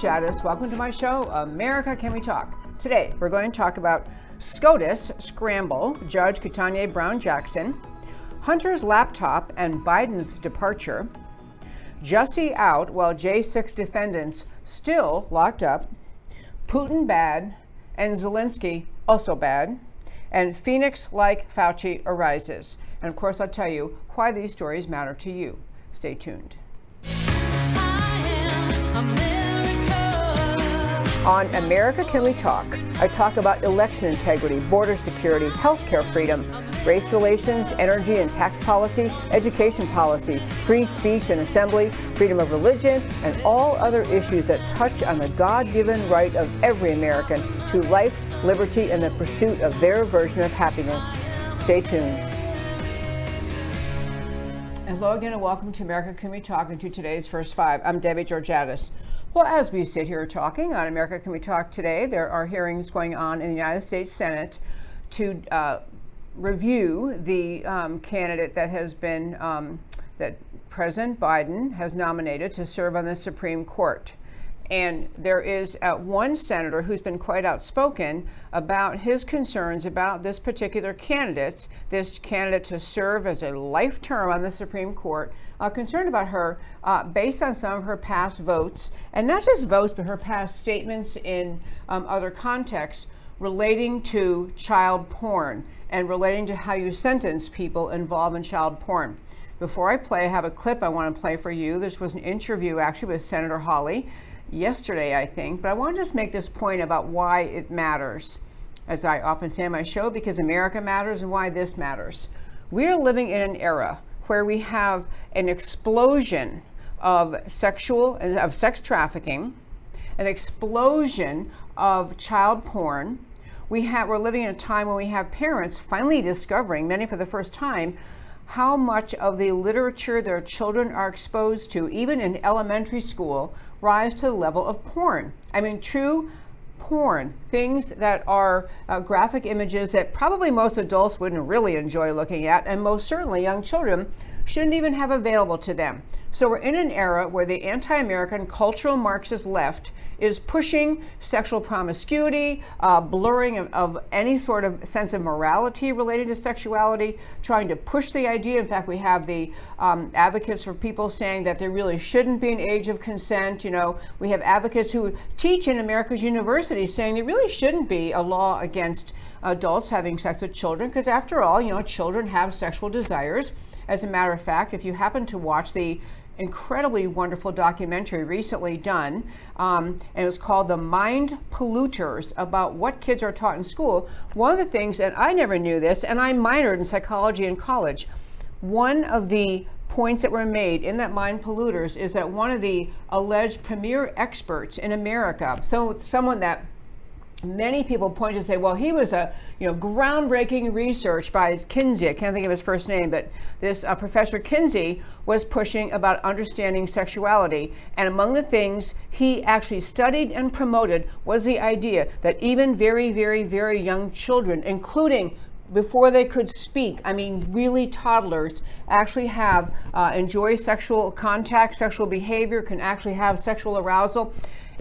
Georgatos. Welcome to my show, America Can We Talk? Today, we're going to talk about SCOTUS scramble, Judge Ketanji Brown Jackson, Hunter's laptop and Biden's departure, Jussie out while J6 defendants still locked up, Putin bad, and Zelensky also bad, and Phoenix like Fauci arises. And of course, I'll tell you why these stories matter to you. Stay tuned. On America Can We Talk, I talk about election integrity, border security, healthcare freedom, race relations, energy and tax policy, education policy, free speech and assembly, freedom of religion, and all other issues that touch on the God given right of every American to life, liberty, and the pursuit of their version of happiness. Stay tuned. Hello again, and welcome to America Can We Talk and to today's First Five. I'm Debbie Georgatos. Well, as we sit here talking on America Can We Talk today, there are hearings going on in the United States Senate to uh, review the um, candidate that has been, um, that President Biden has nominated to serve on the Supreme Court. And there is uh, one senator who's been quite outspoken about his concerns about this particular candidate, this candidate to serve as a life term on the Supreme Court, uh, concerned about her uh, based on some of her past votes, and not just votes, but her past statements in um, other contexts relating to child porn and relating to how you sentence people involved in child porn. Before I play, I have a clip I want to play for you. This was an interview actually with Senator Hawley yesterday, I think, but I want to just make this point about why it matters, as I often say on my show, because America matters and why this matters. We are living in an era where we have an explosion of sexual of sex trafficking, an explosion of child porn. We have we're living in a time when we have parents finally discovering, many for the first time, how much of the literature their children are exposed to, even in elementary school, rise to the level of porn. I mean, true porn, things that are uh, graphic images that probably most adults wouldn't really enjoy looking at, and most certainly young children shouldn't even have available to them. So we're in an era where the anti American cultural Marxist left is pushing sexual promiscuity, uh, blurring of, of, any sort of sense of morality related to sexuality, trying to push the idea. In fact, we have the um, advocates for people saying that there really shouldn't be an age of consent. You know, we have advocates who teach in America's universities saying there really shouldn't be a law against adults having sex with children because, after all, you know, children have sexual desires. As a matter of fact, if you happen to watch the incredibly wonderful documentary recently done, um, and it was called The Mind Polluters about what kids are taught in school. One of the things, and I never knew this, and I minored in psychology in college, one of the points that were made in that Mind Polluters is that one of the alleged premier experts in America, so someone that many people point to say, well, he was a you know groundbreaking research by Kinsey. I can't think of his first name, but this uh, Professor Kinsey was pushing about understanding sexuality. And among the things he actually studied and promoted was the idea that even very, very, very young children, including before they could speak, I mean, really toddlers actually have uh, enjoy sexual contact, sexual behavior, can actually have sexual arousal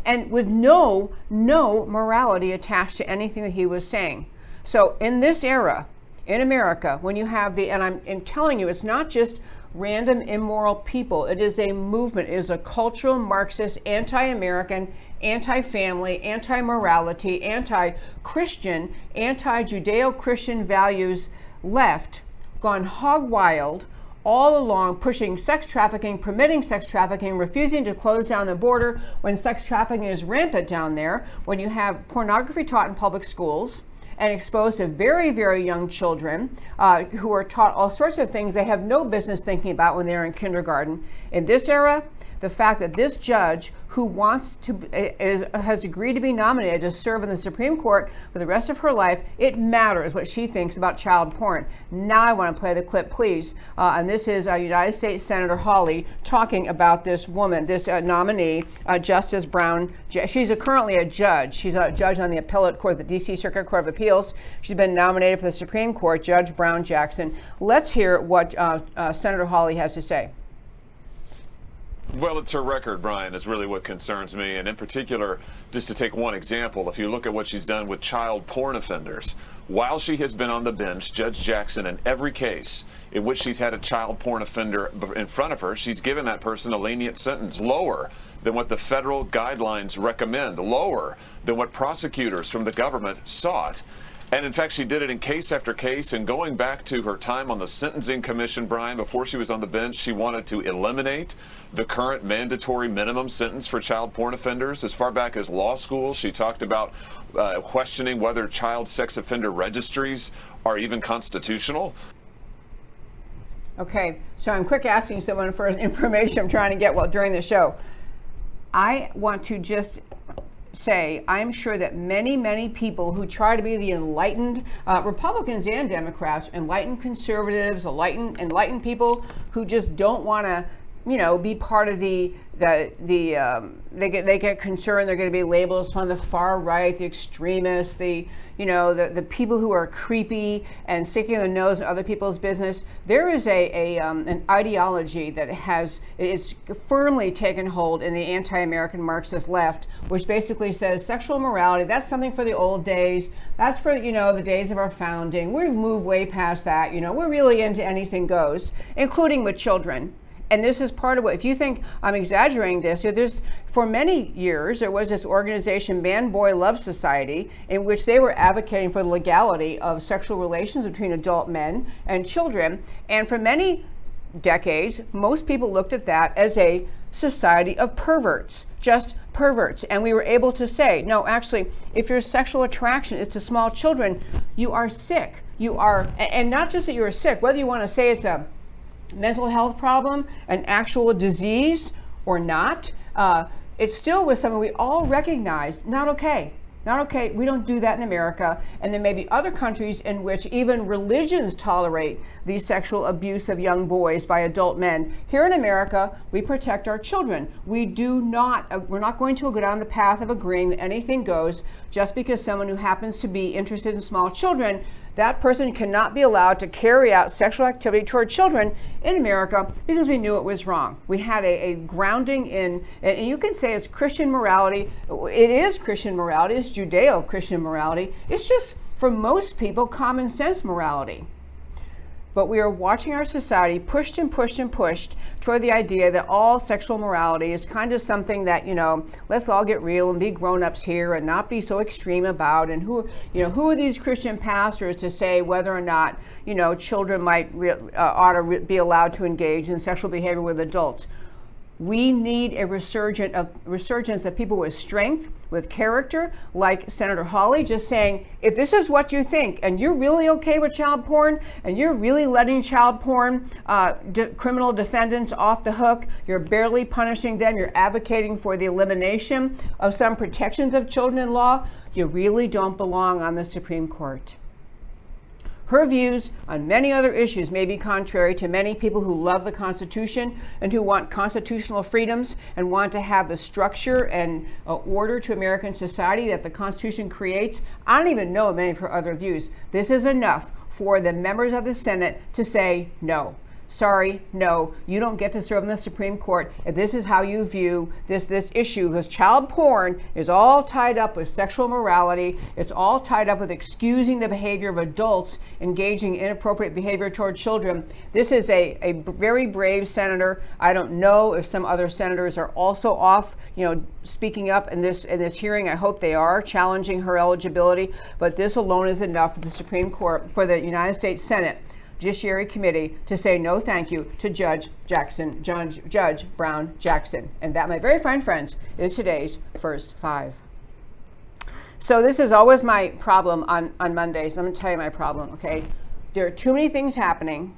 and with no no morality attached to anything that he was saying. So in this era, in America, when you have the and I'm, I'm telling you, it's not just random immoral people. It is a movement. It is a cultural Marxist, anti-American, anti-family, anti-morality, anti-Christian, anti-Judeo-Christian values left gone hog wild all along pushing sex trafficking, permitting sex trafficking, refusing to close down the border when sex trafficking is rampant down there, when you have pornography taught in public schools and exposed to very, very young children uh, who are taught all sorts of things they have no business thinking about when they're in kindergarten. In this era, the fact that this judge who wants to is, has agreed to be nominated to serve in the Supreme Court for the rest of her life, it matters what she thinks about child porn. Now I want to play the clip, please. Uh, and this is uh, United States Senator Hawley talking about this woman, this uh, nominee, uh, Justice Brown. She's a, currently a judge. She's a judge on the appellate court, the D.C. Circuit Court of Appeals. She's been nominated for the Supreme Court, Judge Brown Jackson. Let's hear what uh, uh, Senator Hawley has to say. Well, it's her record, Brian, is really what concerns me. And in particular, just to take one example, if you look at what she's done with child porn offenders, while she has been on the bench, Judge Jackson, in every case in which she's had a child porn offender in front of her, she's given that person a lenient sentence, lower than what the federal guidelines recommend, lower than what prosecutors from the government sought. And in fact, she did it in case after case. And going back to her time on the Sentencing Commission, Brian, before she was on the bench, she wanted to eliminate the current mandatory minimum sentence for child porn offenders. As far back as law school, she talked about uh, questioning whether child sex offender registries are even constitutional. Okay, so I'm quick asking someone for information I'm trying to get well during the show. I want to just say, I'm sure that many, many people who try to be the enlightened uh, Republicans and Democrats, enlightened conservatives, enlightened, enlightened people who just don't want to you know, be part of the the the um, they get they get concerned they're going to be labeled as from the far right, the extremists, the you know the the people who are creepy and sticking their nose in other people's business. There is a a um, an ideology that has it's firmly taken hold in the anti-American Marxist left, which basically says sexual morality that's something for the old days. That's for you know the days of our founding. We've moved way past that. You know we're really into anything goes, including with children and this is part of what if you think i'm exaggerating this there's for many years there was this organization man boy love society in which they were advocating for the legality of sexual relations between adult men and children. And for many decades most people looked at that as a society of perverts just perverts. And we were able to say no actually if your sexual attraction is to small children you are sick. You are and not just that you're sick whether you want to say it's a mental health problem, an actual disease or not, uh, it still was something we all recognize not okay. Not okay. We don't do that in America. And there may be other countries in which even religions tolerate the sexual abuse of young boys by adult men. Here in America, we protect our children. We do not, uh, we're not going to go down the path of agreeing that anything goes just because someone who happens to be interested in small children that person cannot be allowed to carry out sexual activity toward children in America because we knew it was wrong. We had a, a grounding in, and you can say it's Christian morality. It is Christian morality, it's Judeo Christian morality. It's just, for most people, common sense morality. But we are watching our society pushed and pushed and pushed toward the idea that all sexual morality is kind of something that, you know, let's all get real and be grown-ups here and not be so extreme about. And who, you know, who are these Christian pastors to say whether or not, you know, children might re- uh, ought to re- be allowed to engage in sexual behavior with adults? We need a resurgence of, resurgence of people with strength, with character, like Senator Hawley, just saying, if this is what you think, and you're really okay with child porn, and you're really letting child porn uh, de- criminal defendants off the hook, you're barely punishing them, you're advocating for the elimination of some protections of children in law, you really don't belong on the Supreme Court. Her views on many other issues may be contrary to many people who love the Constitution and who want constitutional freedoms and want to have the structure and uh, order to American society that the Constitution creates. I don't even know many of her other views. This is enough for the members of the Senate to say no sorry, no, you don't get to serve in the Supreme Court if this is how you view this this issue. Because child porn is all tied up with sexual morality. It's all tied up with excusing the behavior of adults engaging in inappropriate behavior toward children. This is a, a very brave senator. I don't know if some other senators are also off, you know, speaking up in this in this hearing. I hope they are challenging her eligibility. But this alone is enough for the Supreme Court, for the United States Senate Judiciary Committee to say no thank you to Judge Jackson, Judge, Judge Brown Jackson. And that, my very fine friends, is today's first five. So this is always my problem on, on Mondays. I'm going to tell you my problem, okay? There are too many things happening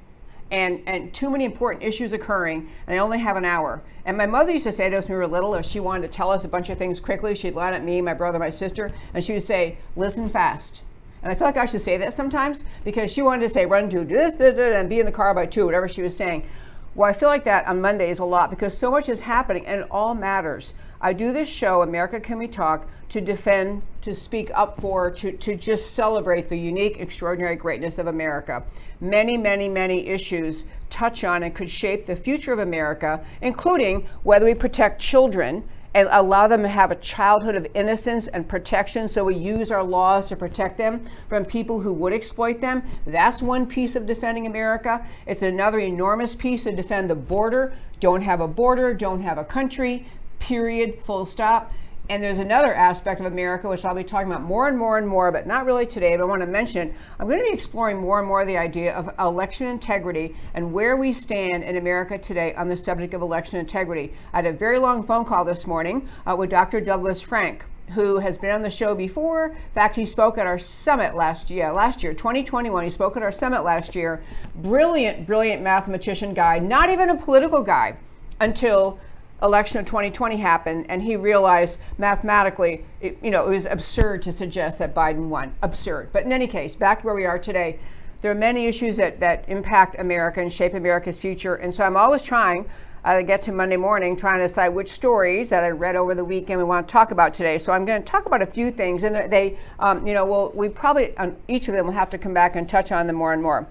and, and too many important issues occurring, and I only have an hour. And my mother used to say to us when we were little, if she wanted to tell us a bunch of things quickly, she'd line at me, my brother, my sister, and she would say, listen fast. And I feel like I should say that sometimes because she wanted to say run to this, this, this and be in the car by two, whatever she was saying. Well, I feel like that on Mondays a lot because so much is happening and it all matters. I do this show, America Can We Talk, to defend, to speak up for, to, to just celebrate the unique, extraordinary greatness of America. Many, many, many issues touch on and could shape the future of America, including whether we protect children and allow them to have a childhood of innocence and protection so we use our laws to protect them from people who would exploit them. That's one piece of defending America. It's another enormous piece to defend the border. Don't have a border, don't have a country, period, full stop. And there's another aspect of America, which I'll be talking about more and more and more, but not really today, but I want to mention. I'm going to be exploring more and more the idea of election integrity and where we stand in America today on the subject of election integrity. I had a very long phone call this morning uh, with Dr. Douglas Frank who has been on the show before. In fact, he spoke at our summit last year, last year, 2021. He spoke at our summit last year. Brilliant, brilliant mathematician guy, not even a political guy until election of 2020 happened and he realized mathematically, it, you know, it was absurd to suggest that Biden won. Absurd. But in any case, back to where we are today, there are many issues that, that impact America and shape America's future. And so I'm always trying to get to Monday morning trying to decide which stories that I read over the weekend we want to talk about today. So I'm going to talk about a few things, and they, um, you know, well, we probably on each of them will have to come back and touch on them more and more.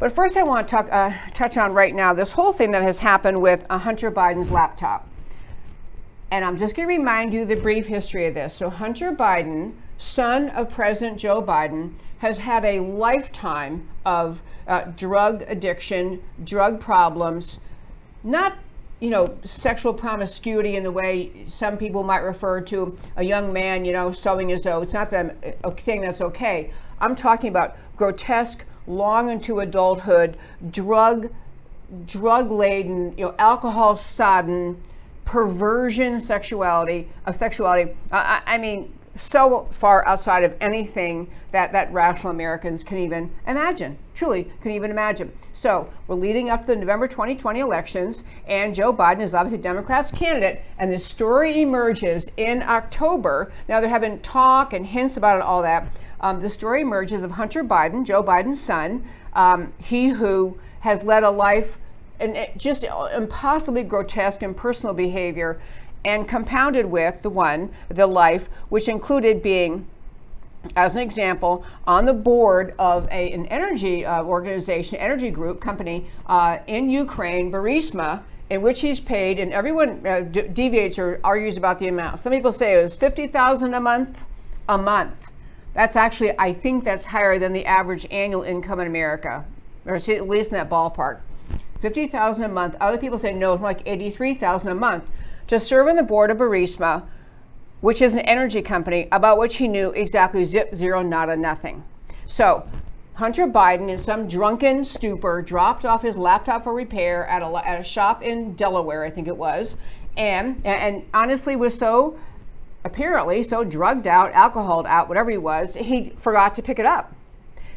But first, I want to talk, uh, touch on right now this whole thing that has happened with uh, Hunter Biden's laptop. And I'm just going to remind you the brief history of this. So, Hunter Biden, son of President Joe Biden, has had a lifetime of uh, drug addiction, drug problems, not you know, sexual promiscuity in the way some people might refer to a young man, you know, sowing his oats. Not that I'm uh, saying that's okay. I'm talking about grotesque long into adulthood, drug drug laden, you know, alcohol sodden, perversion sexuality of sexuality. I, I mean, so far outside of anything that, that rational Americans can even imagine, truly can even imagine. So we're leading up to the November 2020 elections, and Joe Biden is obviously Democrats' candidate, and the story emerges in October. Now, there have been talk and hints about it, all that. Um, the story emerges of Hunter Biden, Joe Biden's son, um, he who has led a life and just impossibly grotesque and personal behavior, and compounded with the one, the life, which included being as an example, on the board of a, an energy uh, organization, energy group company uh, in Ukraine, Burisma, in which he's paid, and everyone uh, deviates or argues about the amount. Some people say it was fifty thousand a month, a month. That's actually, I think that's higher than the average annual income in America, or at least in that ballpark. 50,000 a month. Other people say no, it's more like 83,000 a month to serve on the board of Burisma, which is an energy company about which he knew exactly zip, zero, nada, nothing. So Hunter Biden, in some drunken stupor, dropped off his laptop for repair at a, at a shop in Delaware, I think it was, and, and honestly was so apparently so drugged out, alcoholed out, whatever he was, he forgot to pick it up.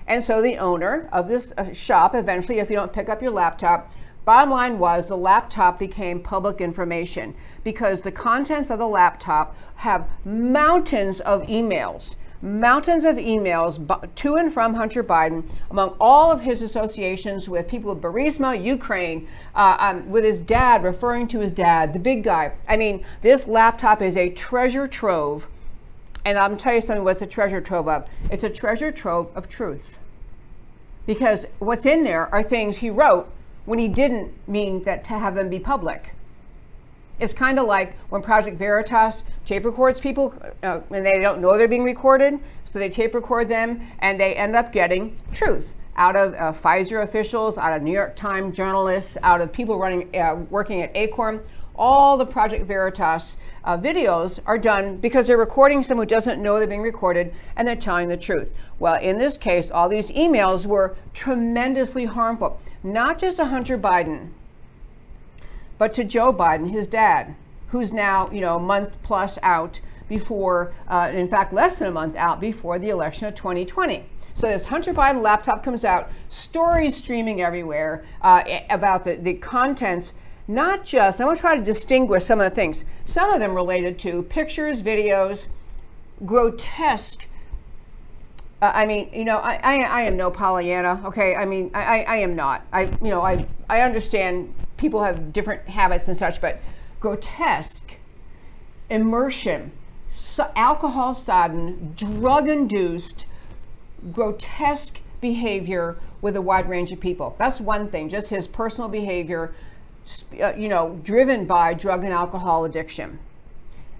And so the owner of this uh, shop eventually, if you don't pick up your laptop, bottom line was the laptop became public information because the contents of the laptop have mountains of emails mountains of emails to and from Hunter Biden among all of his associations with people of Burisma, Ukraine, uh, um, with his dad, referring to his dad, the big guy. I mean, this laptop is a treasure trove. And I'm tell you something what's a treasure trove of. It's a treasure trove of truth. Because what's in there are things he wrote when he didn't mean that to have them be public. It's kind of like when Project Veritas tape records people uh, and they don't know they're being recorded, so they tape record them and they end up getting truth out of uh, Pfizer officials, out of New York Times journalists, out of people running, uh, working at Acorn. All the Project Veritas uh, videos are done because they're recording someone who doesn't know they're being recorded and they're telling the truth. Well, in this case, all these emails were tremendously harmful, not just to Hunter Biden, but to Joe Biden, his dad, who's now, you know, a month plus out before, uh, in fact, less than a month out before the election of 2020. So this Hunter Biden laptop comes out, stories streaming everywhere uh, about the, the contents, not just, I want to try to distinguish some of the things, some of them related to pictures, videos, grotesque uh, I mean, you know, I, I, I, am no Pollyanna. Okay, I mean, I, I am not. I, you know, I, I understand people have different habits and such, but grotesque immersion, so alcohol sodden, drug induced, grotesque behavior with a wide range of people. That's one thing, just his personal behavior, uh, you know, driven by drug and alcohol addiction.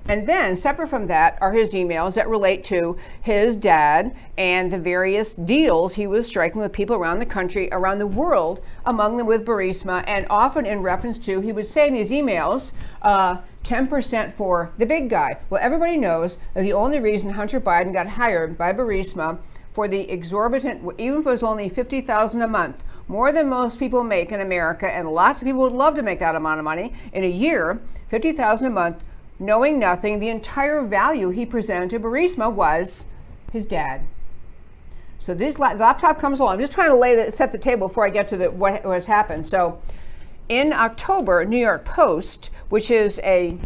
And then, separate from that, are his emails that relate to his dad and the various deals he was striking with people around the country, around the world, among them with Burisma, and often in reference to, he would say in these emails, uh, 10% for the big guy. Well, everybody knows that the only reason Hunter Biden got hired by Burisma for the exorbitant, even if it was only 50000 a month, more than most people make in America, and lots of people would love to make that amount of money in a year, 50000 a month, knowing nothing, the entire value he presented to Burisma was his dad. So this la- laptop comes along. I'm just trying to lay the, set the table before I get to the, what has happened. So in October, New York Post, which is a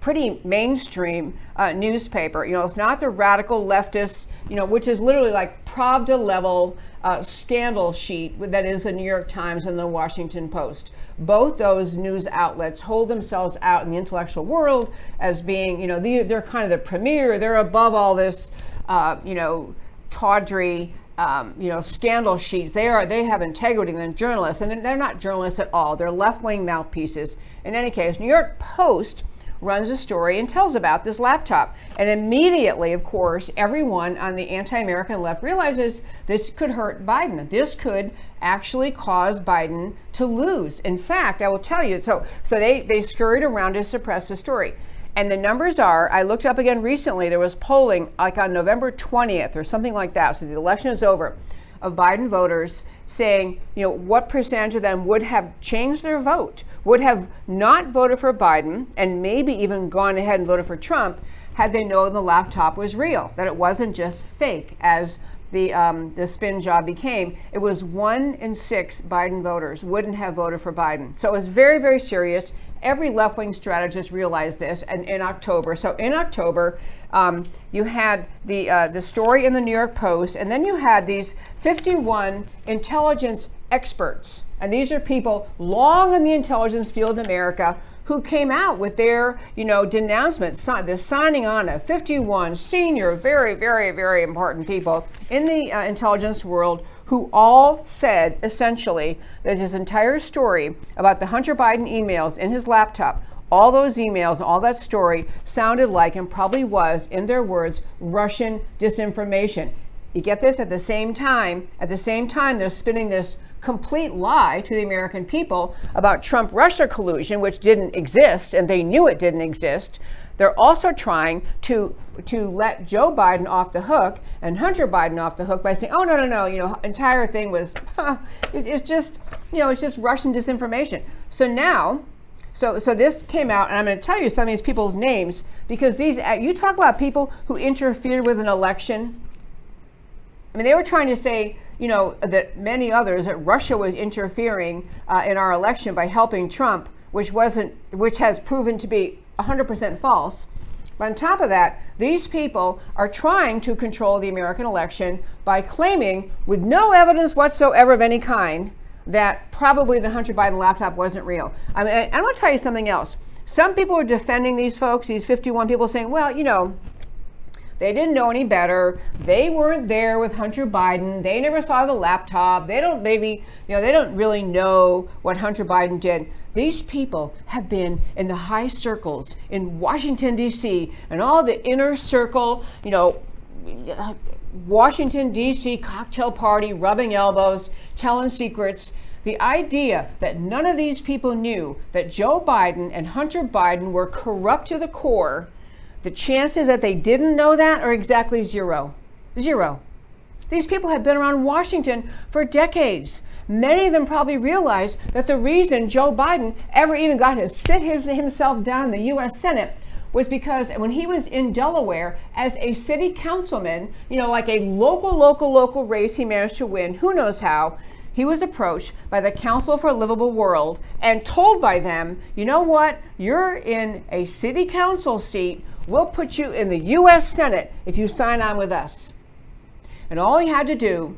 pretty mainstream uh, newspaper. You know, it's not the radical leftist, you know, which is literally like Pravda level uh, scandal sheet that is the New York Times and the Washington Post. Both those news outlets hold themselves out in the intellectual world as being, you know, they, are kind of the premier. They're above all this, uh, you know, tawdry. Um, you know, scandal sheets. They are. They have integrity. Than journalists, and they're, they're not journalists at all. They're left-wing mouthpieces. In any case, New York Post runs a story and tells about this laptop. And immediately, of course, everyone on the anti American left realizes this could hurt Biden. This could actually cause Biden to lose. In fact, I will tell you so, so they, they scurried around to suppress the story. And the numbers are, I looked up again recently, there was polling like on November 20th or something like that. So the election is over of Biden voters saying, you know, what percentage of them would have changed their vote, would have not voted for Biden, and maybe even gone ahead and voted for Trump had they known the laptop was real, that it wasn't just fake, as the um, the spin job became. It was one in six Biden voters wouldn't have voted for Biden. So it was very, very serious. Every left wing strategist realized this, and in October. So in October, um, you had the uh, the story in the New York Post, and then you had these 51 intelligence experts, and these are people long in the intelligence field in America who came out with their, you know, denouncement, the signing on of 51 senior, very, very, very important people in the uh, intelligence world who all said essentially that his entire story about the Hunter Biden emails in his laptop all those emails all that story sounded like and probably was, in their words, Russian disinformation. You get this at the same time, at the same time, they're spinning this complete lie to the American people about Trump Russia collusion, which didn't exist and they knew it didn't exist. They're also trying to to let Joe Biden off the hook and Hunter Biden off the hook by saying, "Oh no, no, no! You know, entire thing was huh, it's just you know it's just Russian disinformation." So now so, so this came out, and I'm going to tell you some of these people's names because these uh, you talk about people who interfered with an election. I mean, they were trying to say, you know, that many others that Russia was interfering uh, in our election by helping Trump, which wasn't, which has proven to be 100% false. But on top of that, these people are trying to control the American election by claiming, with no evidence whatsoever of any kind, that probably the Hunter Biden laptop wasn't real. I mean, I, want to tell you something else. Some people are defending these folks, these 51 people, saying, well, you know, they didn't know any better. They weren't there with Hunter Biden. They never saw the laptop. They don't maybe, you know, they don't really know what Hunter Biden did. These people have been in the high circles in Washington, D.C., and all the inner circle, you know, Washington, D.C. cocktail party, rubbing elbows, telling secrets. The idea that none of these people knew that Joe Biden and Hunter Biden were corrupt to the core, the chances that they didn't know that are exactly zero. Zero. These people have been around Washington for decades. Many of them probably realized that the reason Joe Biden ever even got to sit his, himself down in the U.S. Senate was because when he was in Delaware as a city councilman, you know, like a local, local, local race he managed to win, who knows how, he was approached by the Council for a Livable World and told by them, you know what, you're in a city council seat. We'll put you in the U.S. Senate if you sign on with us. And all he had to do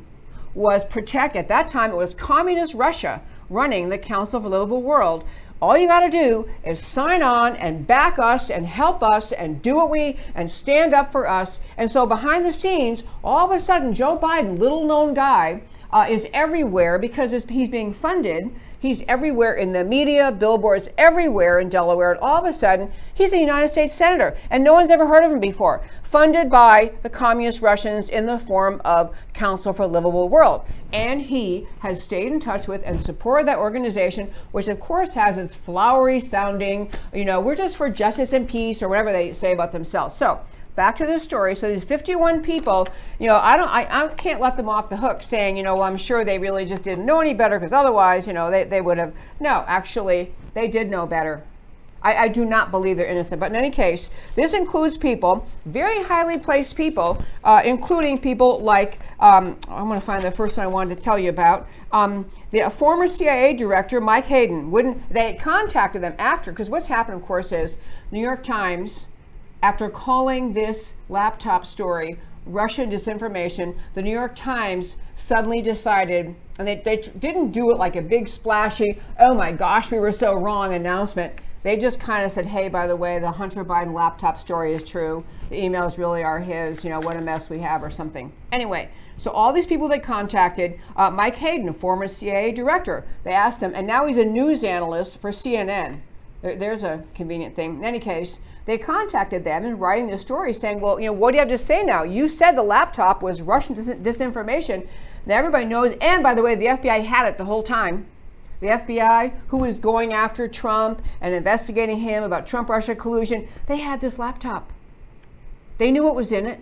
was protect, at that time, it was communist Russia running the Council for a Livable World all you got to do is sign on and back us and help us and do what we and stand up for us. And so behind the scenes, all of a sudden, Joe Biden, little known guy, uh, is everywhere because he's being funded He's everywhere in the media, billboards everywhere in Delaware, and all of a sudden, he's a United States Senator, and no one's ever heard of him before, funded by the communist Russians in the form of Council for a Livable World. And he has stayed in touch with and supported that organization, which of course has its flowery sounding, you know, we're just for justice and peace, or whatever they say about themselves. So, back to the story. So these 51 people, you know, I don't, I, I can't let them off the hook saying, you know, well, I'm sure they really just didn't know any better because otherwise, you know, they, they would have. No, actually, they did know better. I, I, do not believe they're innocent. But in any case, this includes people, very highly placed people, uh, including people like, um, I'm going to find the first one I wanted to tell you about. Um, the former CIA director, Mike Hayden, wouldn't, they contacted them after, because what's happened, of course, is New York Times, after calling this laptop story Russian disinformation, the New York Times suddenly decided, and they, they didn't do it like a big splashy, oh my gosh, we were so wrong announcement. They just kind of said, hey, by the way, the Hunter Biden laptop story is true. The emails really are his, you know, what a mess we have or something. Anyway, so all these people they contacted, uh, Mike Hayden, former CIA director, they asked him, and now he's a news analyst for CNN. There, there's a convenient thing. In any case, they contacted them and writing this story saying, well, you know, what do you have to say now? You said the laptop was Russian dis- disinformation. Now everybody knows, and by the way, the FBI had it the whole time. The FBI, who was going after Trump and investigating him about Trump Russia collusion, they had this laptop. They knew what was in it.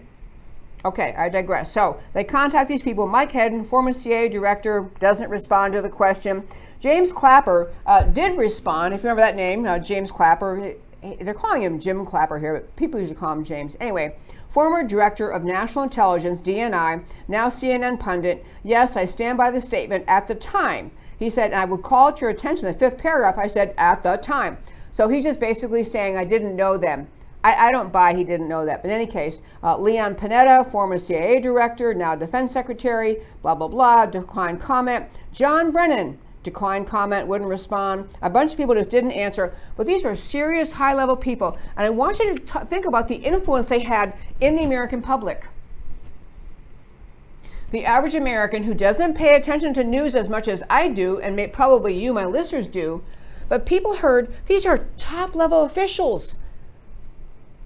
Okay, I digress. So they contact these people. Mike Hayden, former CIA director, doesn't respond to the question. James Clapper uh, did respond. If you remember that name, uh, James Clapper, they're calling him Jim Clapper here, but people usually call him James. Anyway, former director of national intelligence, DNI, now CNN pundit. Yes, I stand by the statement at the time. He said, I would call to your attention the fifth paragraph. I said, at the time. So he's just basically saying, I didn't know them. I, I don't buy he didn't know that. But in any case, uh, Leon Panetta, former CIA director, now defense secretary, blah, blah, blah, declined comment. John Brennan, declined comment, wouldn't respond. A bunch of people just didn't answer. But these are serious, high level people. And I want you to think about the influence they had in the American public. The average American who doesn't pay attention to news as much as I do, and may, probably you, my listeners, do, but people heard these are top level officials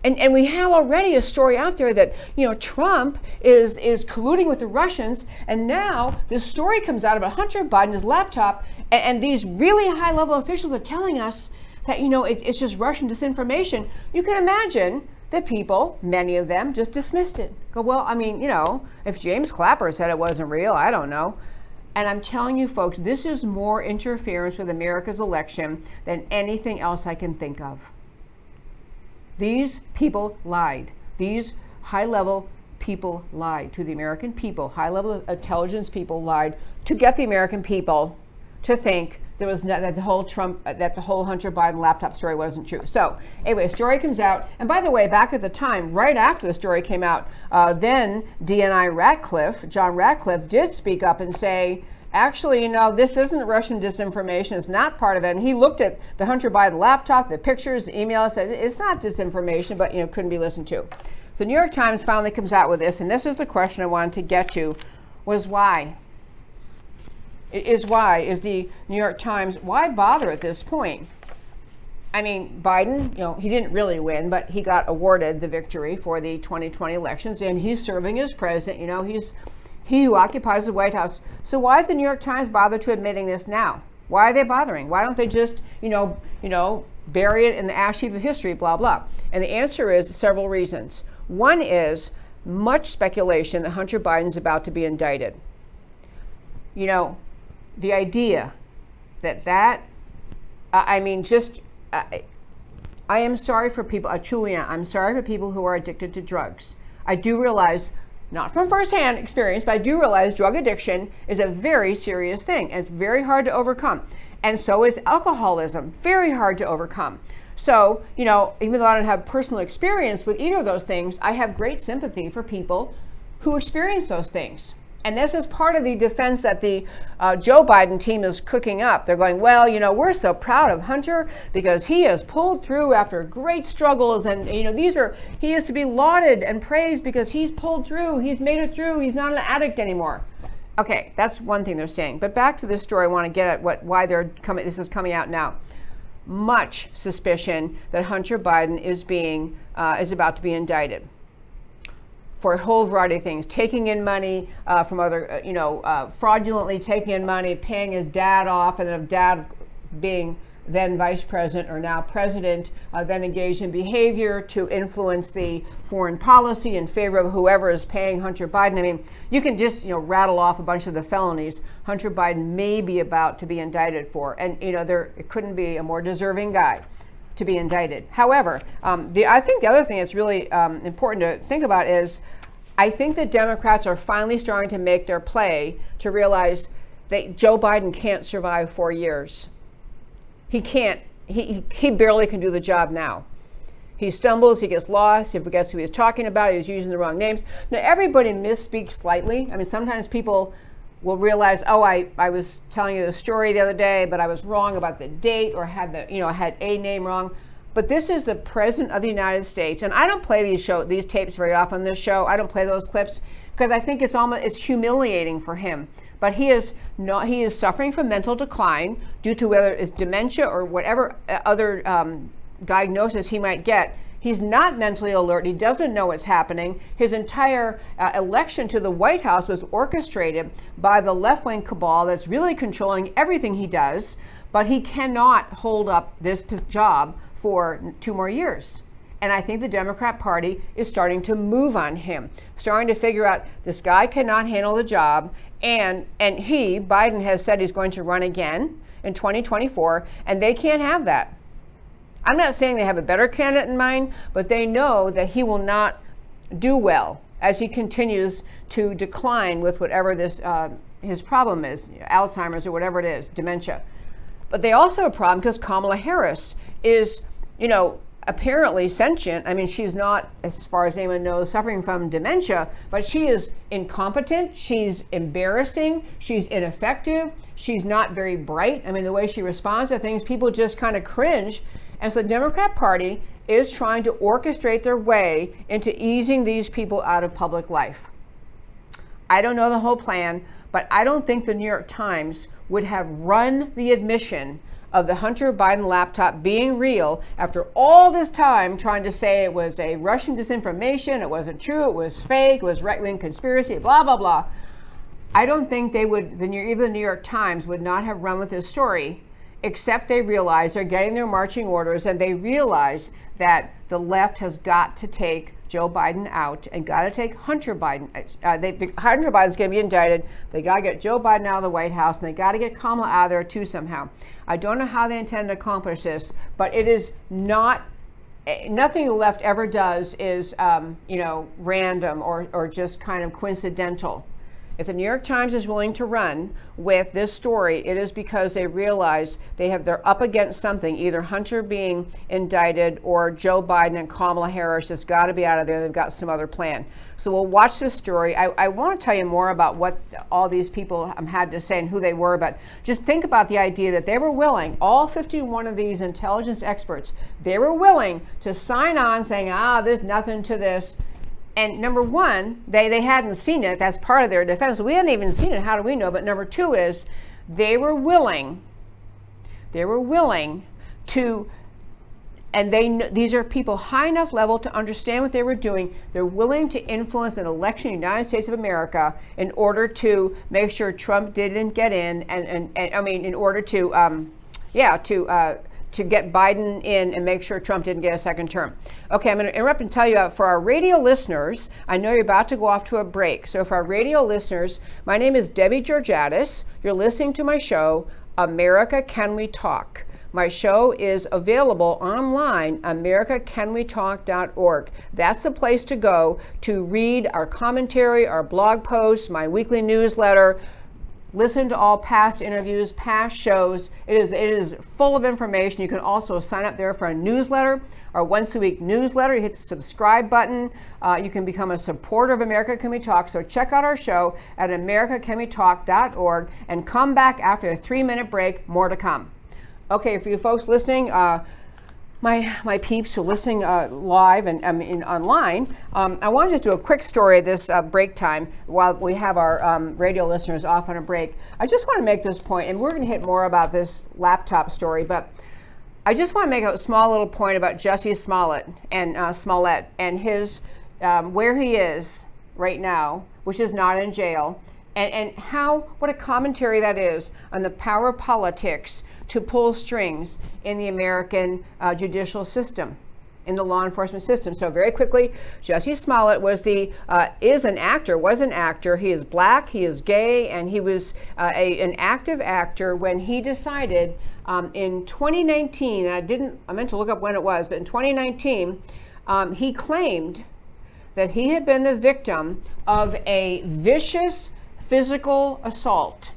and, and we have already a story out there that you know Trump is is colluding with the Russians, and now this story comes out about Hunter Biden's laptop, and, and these really high level officials are telling us that you know it, it's just Russian disinformation. You can imagine that people, many of them, just dismissed it. Go, well, I mean, you know, if James Clapper said it wasn't real, I don't know. And I'm telling you, folks, this is more interference with America's election than anything else I can think of. These people lied. These high level people lied to the American people. High level intelligence people lied to get the American people to think there was that the whole Trump that the whole Hunter Biden laptop story wasn't true. So anyway, a story comes out, and by the way, back at the time, right after the story came out, uh, then DNI Ratcliffe, John Ratcliffe, did speak up and say actually, you know, this isn't Russian disinformation. It's not part of it. And he looked at the Hunter Biden laptop, the pictures, the emails, said it's not disinformation, but, you know, couldn't be listened to. So New York Times finally comes out with this, and this is the question I wanted to get to, was why? Is why, is the New York Times, why bother at this point? I mean, Biden, you know, he didn't really win, but he got awarded the victory for the 2020 elections, and he's serving as president. You know, he's he who occupies the White House. So why is the New York Times bother to admitting this now? Why are they bothering? Why don't they just, you know, you know, bury it in the ash heap of history, blah blah? And the answer is several reasons. One is much speculation that Hunter Biden's about to be indicted. You know, the idea that that, I mean, just, I, I am sorry for people, uh, Julian, I'm sorry for people who are addicted to drugs. I do realize not from firsthand experience, but I do realize drug addiction is a very serious thing it's very hard to overcome. And so is alcoholism, very hard to overcome. So, you know, even though I don't have personal experience with either of those things, I have great sympathy for people who experience those things. And this is part of the defense that the uh, Joe Biden team is cooking up. They're going, well, you know, we're so proud of Hunter because he has pulled through after great struggles. And, you know, these are, he is to be lauded and praised because he's pulled through. He's made it through. He's not an addict anymore. Okay, that's one thing they're saying. But back to this story, I want to get at what why they're coming. This is coming out now. Much suspicion that Hunter Biden is being uh, is about to be indicted for a whole variety of things, taking in money uh, from other, uh, you know, uh, fraudulently taking in money, paying his dad off, and then dad being then vice president or now president, uh, then engaged in behavior to influence the foreign policy in favor of whoever is paying Hunter Biden. I mean, you can just you know rattle off a bunch of the felonies Hunter Biden may be about to be indicted for, and you know there it couldn't be a more deserving guy to be indicted. However, um, the, I think the other thing that's really um, important to think about is I think the Democrats are finally starting to make their play to realize that Joe Biden can't survive four years. He can't. He, he barely can do the job now. He stumbles, he gets lost, he forgets who he's talking about, he's using the wrong names. Now, everybody misspeaks slightly. I mean, sometimes people will realize, oh, I, I was telling you the story the other day, but I was wrong about the date or had the, you know, had a name wrong. But this is the president of the United States, and I don't play these show these tapes very often. This show, I don't play those clips because I think it's almost it's humiliating for him. But he is not he is suffering from mental decline due to whether it's dementia or whatever uh, other um, diagnosis he might get. He's not mentally alert. He doesn't know what's happening. His entire uh, election to the White House was orchestrated by the left wing cabal that's really controlling everything he does. But he cannot hold up this job for two more years. And I think the Democrat Party is starting to move on him, starting to figure out this guy cannot handle the job. And, and he, Biden, has said he's going to run again in 2024, and they can't have that. I'm not saying they have a better candidate in mind, but they know that he will not do well as he continues to decline with whatever this uh, his problem is, Alzheimer's or whatever it is, dementia. But they also have a problem because Kamala Harris is, you know, apparently sentient. I mean, she's not, as far as anyone knows, suffering from dementia, but she is incompetent. She's embarrassing. She's ineffective. She's not very bright. I mean, the way she responds to things, people just kind of cringe. And so the Democrat Party is trying to orchestrate their way into easing these people out of public life. I don't know the whole plan, but I don't think the New York Times would have run the admission of the Hunter Biden laptop being real after all this time trying to say it was a Russian disinformation, it wasn't true, it was fake, it was right wing conspiracy, blah, blah, blah. I don't think they would, the even the New York Times would not have run with this story, except they realize they're getting their marching orders and they realize that the left has got to take Joe Biden out and got to take Hunter Biden. Uh, they, Hunter Biden's going to be indicted. They got to get Joe Biden out of the White House, and they got to get Kamala out of there too somehow. I don't know how they intend to accomplish this, but it is not. Eh, nothing the left ever does is, um, you know, random or, or just kind of coincidental. If the New York Times is willing to run with this story, it is because they realize they have they're up against something, either Hunter being indicted or Joe Biden and Kamala Harris has got to be out of there. They've got some other plan. So we'll watch this story. I, I want to tell you more about what all these people had to say and who they were, but just think about the idea that they were willing, all 51 of these intelligence experts, they were willing to sign on saying, ah, there's nothing to this and number one, they, they hadn't seen it. That's part of their defense. We hadn't even seen it. How do we know? But number two is they were willing, they were willing to, and they these are people high enough level to understand what they were doing. They're willing to influence an election in the United States of America in order to make sure Trump didn't get in, and, and, and I mean, in order to, um, yeah, to uh, to get Biden in and make sure Trump didn't get a second term. Okay, I'm going to interrupt and tell you uh, for our radio listeners, I know you're about to go off to a break. So, for our radio listeners, my name is Debbie Georgatos. You're listening to my show, America Can We Talk. My show is available online, americacanwetalk.org. That's the place to go to read our commentary, our blog posts, my weekly newsletter, listen to all past interviews, past shows. It is, it is full of information. You can also sign up there for a newsletter. our once a week newsletter. You hit the subscribe button. Uh, you can become a supporter of America Can We Talk. So check out our show at americacanwetalk.org and come back after a three minute break. More to come. Okay, for you folks listening, uh, my my peeps who are listening uh, live and in online, um, I want to just do a quick story this uh, break time while we have our um, radio listeners off on a break. I just want to make this point, and we're going to hit more about this laptop story, but I just want to make a small little point about Jussie Smollett and uh, Smollett and his um, where he is right now, which is not in jail, and, and how what a commentary that is on the power of politics to pull strings in the American uh, judicial system in the law enforcement system. So very quickly, Jussie Smollett was the uh, is an actor, was an actor. He is black, he is gay, and he was uh, a, an active actor when he decided um, in 2019. I didn't I meant to look up when it was, but in 2019, um, he claimed that he had been the victim of a vicious physical assault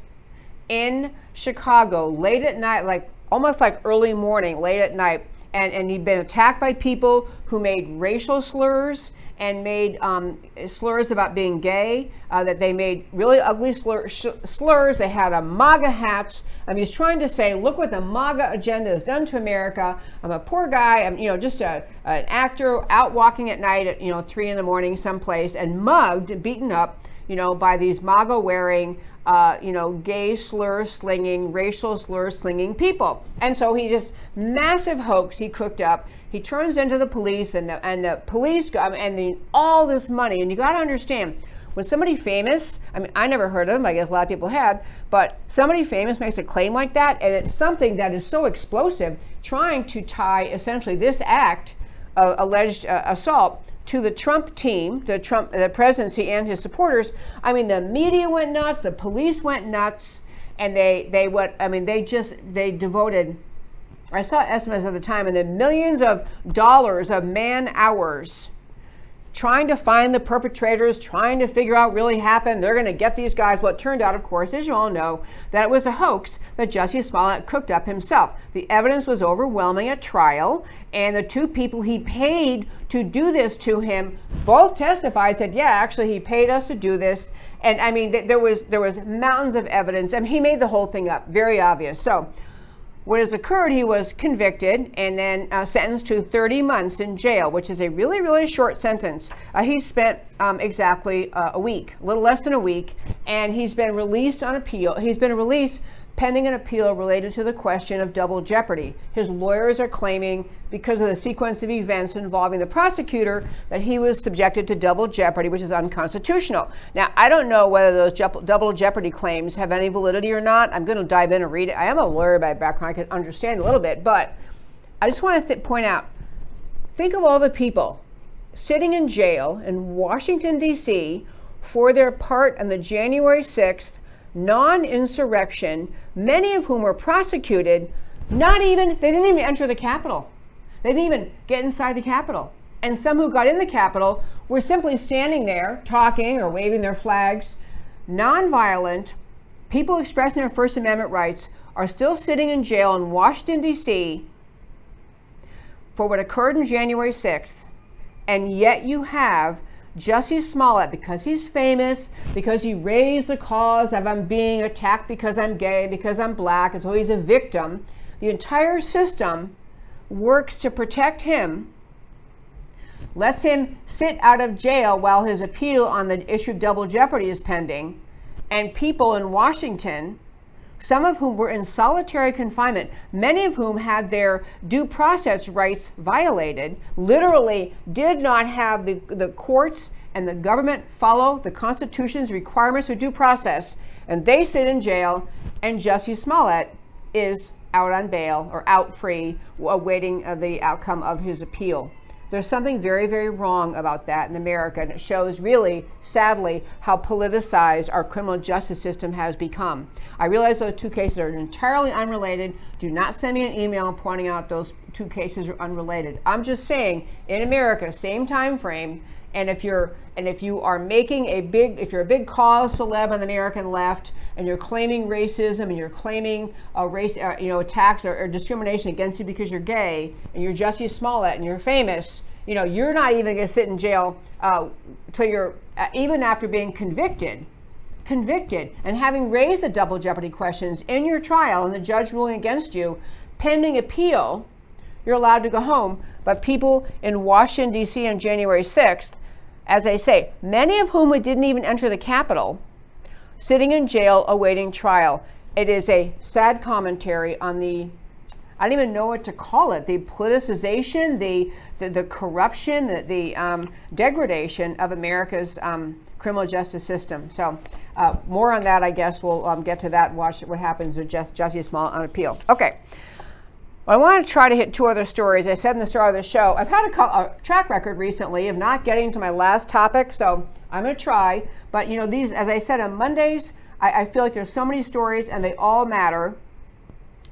in Chicago late at night, like almost like early morning, late at night, and, and he'd been attacked by people who made racial slurs and made um, slurs about being gay, uh, that they made really ugly slur, sh- slurs. They had a MAGA hats. I mean, he's trying to say, look what the MAGA agenda has done to America. I'm a poor guy. I'm, you know, just a, an actor out walking at night at, you know, three in the morning someplace and mugged, beaten up, you know, by these MAGA wearing uh, you know, gay slur slinging, racial slur slinging people. And so he just massive hoax he cooked up. He turns into the police, and the and the police and the, all this money. And you got to understand, when somebody famous, I mean, I never heard of them. I guess a lot of people had, but somebody famous makes a claim like that, and it's something that is so explosive, trying to tie essentially this act, uh, alleged uh, assault, to the Trump team, the Trump, the presidency and his supporters. I mean, the media went nuts, the police went nuts, and they they went. I mean, they just they devoted. I saw estimates at the time, and the millions of dollars of man hours trying to find the perpetrators, trying to figure out really happened. They're going to get these guys. Well, it turned out, of course, as you all know, that it was a hoax that Jussie Smollett cooked up himself. The evidence was overwhelming at trial, and the two people he paid to do this to him both testified, said, "Yeah, actually, he paid us to do this." And I mean, there was there was mountains of evidence, I and mean, he made the whole thing up. Very obvious. So what has occurred, he was convicted and then uh, sentenced to 30 months in jail, which is a really, really short sentence. Uh, he spent um, exactly uh, a week, a little less than a week, and he's been released on appeal. He's been released pending an appeal related to the question of double jeopardy. His lawyers are claiming, because of the sequence of events involving the prosecutor, that he was subjected to double jeopardy, which is unconstitutional. Now, I don't know whether those double jeopardy claims have any validity or not. I'm going to dive in and read it. I am a lawyer by background, I can understand a little bit, but I just want to th- point out think of all the people sitting in jail in Washington, D.C. for their part on the January 6th non insurrection, many of whom were prosecuted, not even, they didn't even enter the Capitol. They didn't even get inside the Capitol. And some who got in the Capitol were simply standing there talking or waving their flags. Nonviolent, people expressing their First Amendment rights are still sitting in jail in Washington, D.C. for what occurred on January 6th. And yet you have Jussie Smollett, because he's famous, because he raised the cause of I'm being attacked because I'm gay, because I'm black, and so he's a victim, the entire system works to protect him, lets him sit out of jail while his appeal on the issue of double jeopardy is pending, and people in Washington some of whom were in solitary confinement, many of whom had their due process rights violated, literally did not have the, the courts and the government follow the Constitution's requirements for due process, and they sit in jail, and Jussie Smollett is out on bail or out free, awaiting uh, the outcome of his appeal. There's something very, very wrong about that in America, and it shows really, sadly, how politicized our criminal justice system has become. I realize those two cases are entirely unrelated. Do not send me an email pointing out those two cases are unrelated. I'm just saying, in America, same time frame, And if you're and if you are making a big if you're a big cause celeb on the American left and you're claiming racism and you're claiming a race uh, you know attacks or, or discrimination against you because you're gay and you're Jussie Smollett and you're famous, you know you're not even going to sit in jail uh, till you're uh, even after being convicted convicted and having raised the double jeopardy questions in your trial and the judge ruling against you pending appeal you're allowed to go home. But people in washington d.c on january 6th as I say, many of whom didn't even enter the Capitol, sitting in jail awaiting trial. It is a sad commentary on the, I don't even know what to call it, the politicization, the, the, the corruption, the, the um, degradation of America's um, criminal justice system. So, uh, more on that, I guess. We'll um, get to that. Watch what happens with just Jussie Smollett on appeal. Okay. I want to try to hit two other stories. I said in the start of the show, I've had a, a, track record recently of not getting to my last topic, so I'm going to try. But you know, these, as I said on Mondays, I, I feel like there's so many stories and they all matter,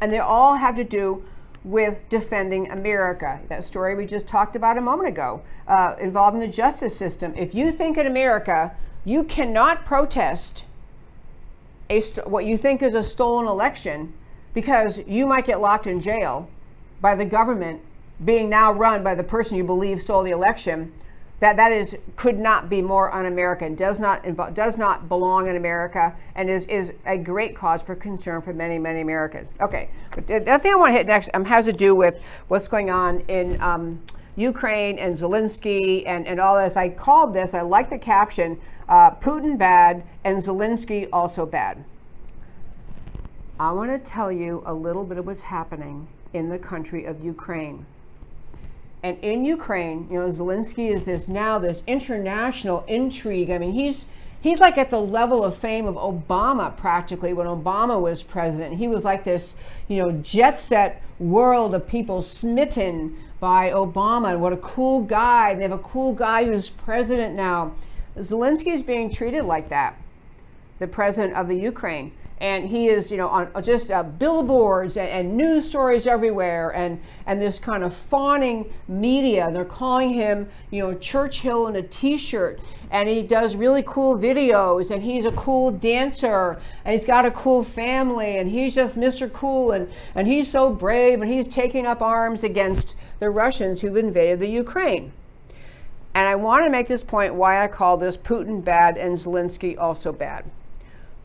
and they all have to do with defending America. That story we just talked about a moment ago, uh, involving the justice system. If you think in America you cannot protest a what you think is a stolen election because you might get locked in jail by the government being now run by the person you believe stole the election that that is could not be more un-American, does not involve, does not belong in America, and is is a great cause for concern for many many Americans. Okay, but the, thing I want to hit next um, has to do with what's going on in um, Ukraine and Zelensky and and all this. I called this. I like the caption: uh, Putin bad and Zelensky also bad. I want to tell you a little bit of what's happening in the country of Ukraine. And in Ukraine, you know, Zelensky is this now this international intrigue. I mean, he's he's like at the level of fame of Obama practically when Obama was president. He was like this, you know, jet set world of people smitten by Obama. And What a cool guy. They have a cool guy who's president now. Zelensky is being treated like that, the president of the Ukraine and he is, you know, on just uh, billboards and, and, news stories everywhere, and and this kind of fawning media. They're calling him, you know, Churchill in a T-shirt, and he does really cool videos, and he's a cool dancer, and he's got a cool family, and he's just Mr. Cool, and and he's so brave, and he's taking up arms against the Russians who've invaded the Ukraine. And I want to make this point why I call this Putin bad and Zelensky also bad.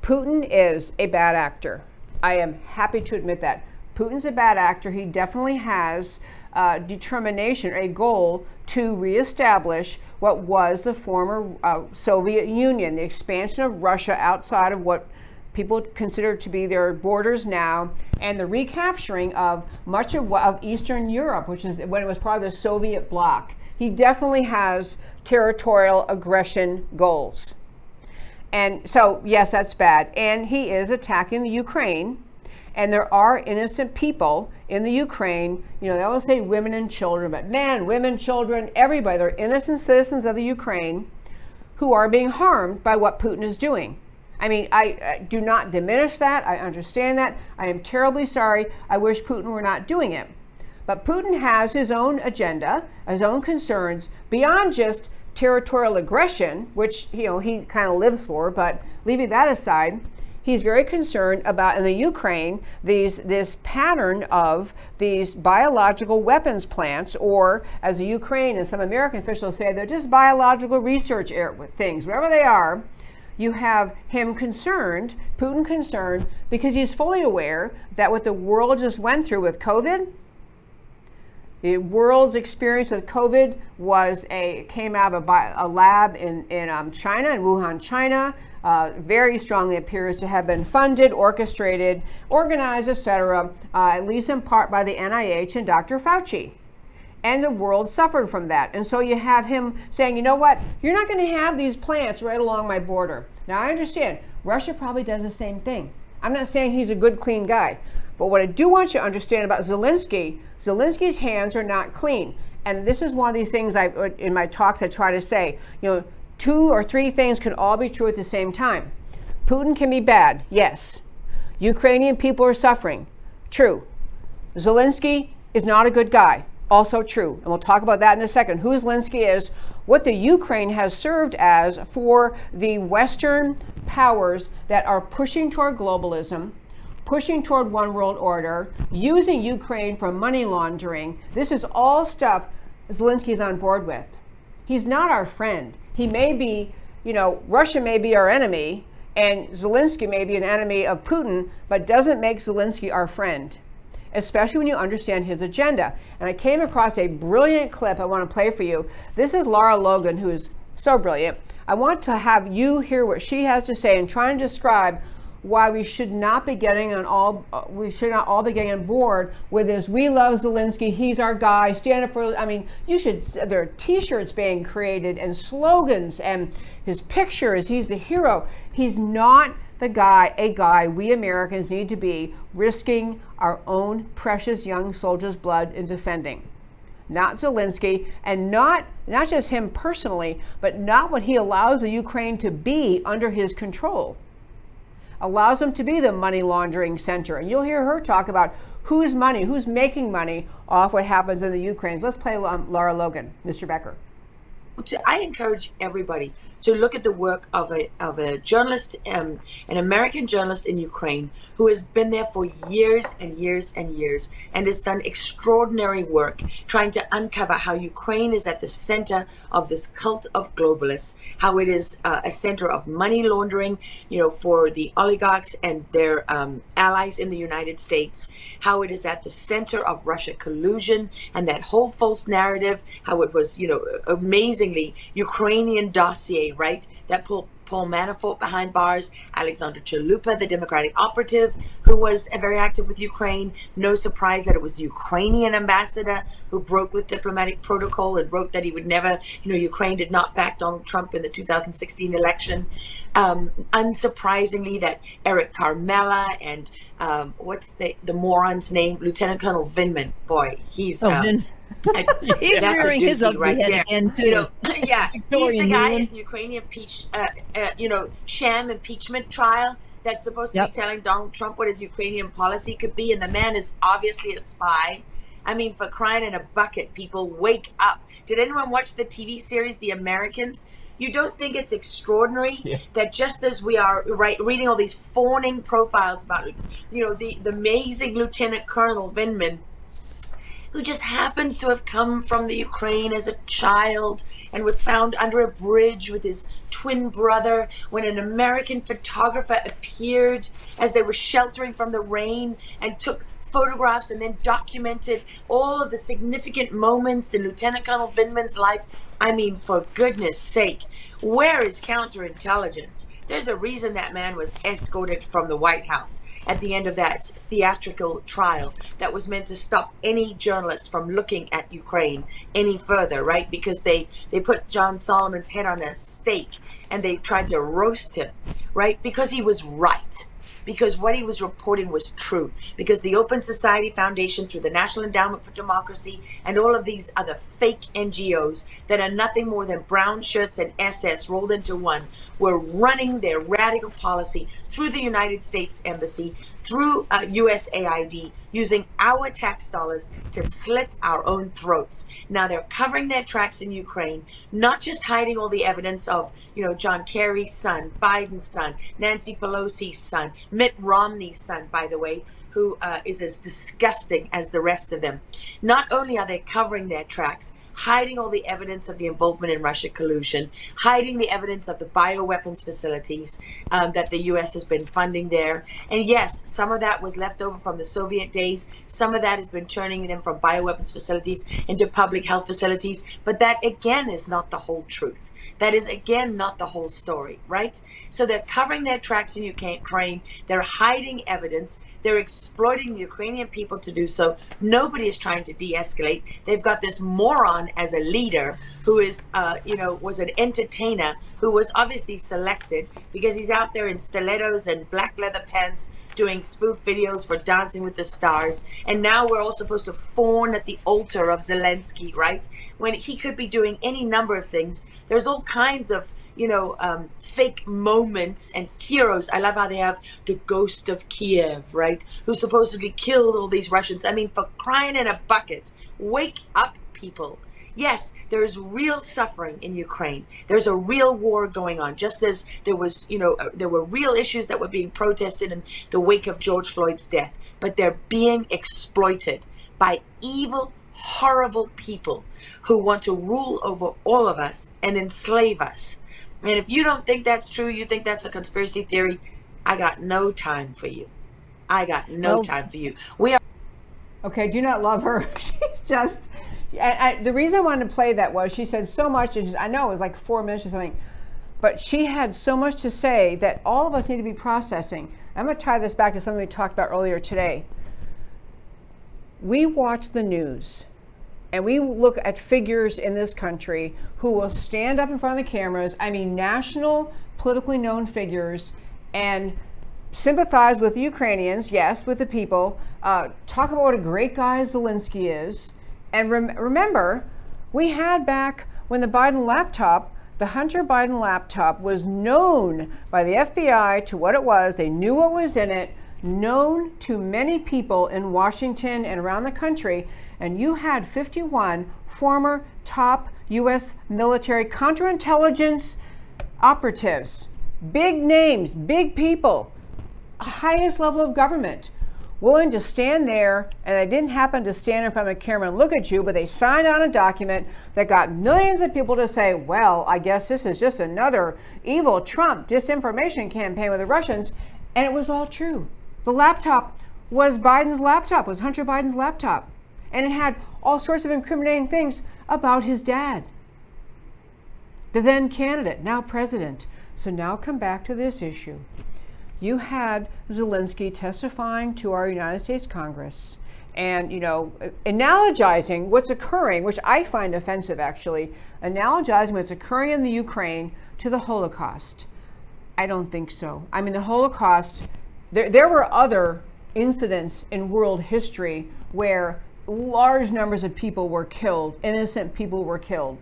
Putin is a bad actor. I am happy to admit that. Putin's a bad actor. He definitely has uh, determination, a goal to reestablish what was the former uh, Soviet Union, the expansion of Russia outside of what people consider to be their borders now, and the recapturing of much of, of Eastern Europe, which is when it was part of the Soviet bloc. He definitely has territorial aggression goals. And so, yes, that's bad. And he is attacking the Ukraine. And there are innocent people in the Ukraine. You know, they always say women and children, but men, women, children, everybody, they're innocent citizens of the Ukraine who are being harmed by what Putin is doing. I mean, I, I, do not diminish that. I understand that. I am terribly sorry. I wish Putin were not doing it. But Putin has his own agenda, his own concerns beyond just territorial aggression, which you know he kind of lives for, but leaving that aside, he's very concerned about in the Ukraine these this pattern of these biological weapons plants, or as the Ukraine and some American officials say, they're just biological research things, whatever they are. You have him concerned, Putin concerned, because he's fully aware that what the world just went through with COVID, the world's experience with COVID was a came out of a, a lab in in um, China, in Wuhan, China. Uh, very strongly appears to have been funded, orchestrated, organized, etc., uh, at least in part by the NIH and Dr. Fauci. And the world suffered from that. And so you have him saying, you know what, you're not going to have these plants right along my border. Now, I understand Russia probably does the same thing. I'm not saying he's a good, clean guy. But what I do want you to understand about Zelensky, Zelensky's hands are not clean. And this is one of these things I, in my talks, I try to say, you know, two or three things can all be true at the same time. Putin can be bad, yes. Ukrainian people are suffering, true. Zelensky is not a good guy. also true. And we'll talk about that in a second. Who Zelensky is, what the Ukraine has served as for the Western powers that are pushing toward globalism, pushing toward one world order, using Ukraine for money laundering. This is all stuff Zelensky is on board with. He's not our friend. He may be, you know, Russia may be our enemy, and Zelensky may be an enemy of Putin, but doesn't make Zelensky our friend especially when you understand his agenda. And I came across a brilliant clip I want to play for you. This is Lara Logan, who is so brilliant. I want to have you hear what she has to say and try and describe why we should not be getting on all uh, we should not all be getting on board with this we love Zelensky he's our guy stand up for I mean you should there are t-shirts being created and slogans and his picture is he's the hero he's not the guy, a guy we Americans need to be risking our own precious young soldiers' blood in defending. Not Zelensky, and not not just him personally, but not what he allows the Ukraine to be under his control. Allows them to be the money laundering center. And you'll hear her talk about whose money, who's making money off what happens in the Ukraine. Let's play um, Lara Logan, Mr. Becker. I encourage everybody to look at the work of a, of a journalist, um, an American journalist in Ukraine who has been there for years and years and years and has done extraordinary work trying to uncover how Ukraine is at the center of this cult of globalists, how it is uh, a center of money laundering, you know, for the oligarchs and their um, allies in the United States, how it is at the center of Russia collusion and that whole false narrative, how it was, you know, amazingly Ukrainian dossier right? That Paul, Paul Manafort behind bars, Alexandra Chalupa, the Democratic operative, who was very active with Ukraine. No surprise that it was the Ukrainian ambassador who broke with diplomatic protocol and wrote that he would never, you know, Ukraine did not back Donald Trump in the 2016 election. Um, unsurprisingly, that Eric Ciaramella and um, what's the the moron's name, Lieutenant Colonel Vindman, Boy, he's. Oh, um, Vin- he's rearing his ugly right head there. again too. You know, yeah, he's the guy at the Ukrainian peach, uh, uh, you know, sham impeachment trial that's supposed to yep. be telling Donald Trump what his Ukrainian policy could be, and the man is obviously a spy. I mean, for crying in a bucket, people wake up. Did anyone watch the TV series The Americans? You don't think it's extraordinary yeah. that just as we are right reading all these fawning profiles about, you know, the, the amazing Lieutenant Colonel Vindman who just happens to have come from the Ukraine as a child and was found under a bridge with his twin brother when an American photographer appeared as they were sheltering from the rain and took photographs and then documented all of the significant moments in Lieutenant Colonel Vindman's life. I mean, for goodness sake, where is counterintelligence? There's a reason that man was escorted from the White House at the end of that theatrical trial that was meant to stop any journalist from looking at Ukraine any further, right? Because they, they put John Solomon's head on a stake and they tried to roast him, right? Because he was right because what he was reporting was true. Because the Open Society Foundation, through the National Endowment for Democracy, and all of these other fake NGOs that are nothing more than brown shirts and SS rolled into one, were running their radical policy through the United States Embassy, through uh, USAID, using our tax dollars to slit our own throats. Now they're covering their tracks in Ukraine, not just hiding all the evidence of, you know, John Kerry's son, Biden's son, Nancy Pelosi's son, Mitt Romney's son, by the way, who uh, is as disgusting as the rest of them. Not only are they covering their tracks, hiding all the evidence of the involvement in Russia collusion, hiding the evidence of the bioweapons facilities um, that the U.S. has been funding there. And yes, some of that was left over from the Soviet days. Some of that has been turning them from bioweapons facilities into public health facilities. But that, again, is not the whole truth. That is, again, not the whole story, right? So they're covering their tracks in Ukraine. They're hiding evidence. They're exploiting the Ukrainian people to do so. Nobody is trying to de-escalate. They've got this moron as a leader who is, uh, you know, was an entertainer who was obviously selected because he's out there in stilettos and black leather pants doing spoof videos for Dancing with the Stars. And now we're all supposed to fawn at the altar of Zelensky, right? When he could be doing any number of things. There's all kinds of you know, um, fake moments and heroes. I love how they have the ghost of Kiev, right? Who supposedly killed all these Russians. I mean, for crying in a bucket, Wake up, people. Yes, there is real suffering in Ukraine. There's a real war going on. Just as there was, you know, uh, there were real issues that were being protested in the wake of George Floyd's death, but they're being exploited by evil, horrible people who want to rule over all of us and enslave us. And if you don't think that's true, you think that's a conspiracy theory, I got no time for you. I got no well, time for you. We are. Okay, do not love her? She's just I, I, the reason I wanted to play that was she said so much. Just, I know it was like four minutes or something, but she had so much to say that all of us need to be processing. I'm going to tie this back to something we talked about earlier today. We watch the news and we look at figures in this country who will stand up in front of the cameras, I mean, national, politically known figures, and sympathize with the Ukrainians, yes, with the people, uh, talk about what a great guy Zelensky is and rem- remember, we had back when the Biden laptop, the Hunter Biden laptop, was known by the FBI to what it was. They knew what was in it, known to many people in Washington and around the country. And you had 51 former top U.S. military counterintelligence operatives, big names, big people, highest level of government willing to stand there, and they didn't happen to stand in front of a camera and look at you, but they signed on a document that got millions of people to say, well, I guess this is just another evil Trump disinformation campaign with the Russians. And it was all true. The laptop was Biden's laptop, was Hunter Biden's laptop. And it had all sorts of incriminating things about his dad, the then candidate, now president. So now come back to this issue you had Zelensky testifying to our United States Congress and, you know, analogizing what's occurring, which I find offensive actually, analogizing what's occurring in the Ukraine to the Holocaust. I don't think so. I mean, the Holocaust, there, there were other incidents in world history where large numbers of people were killed, innocent people were killed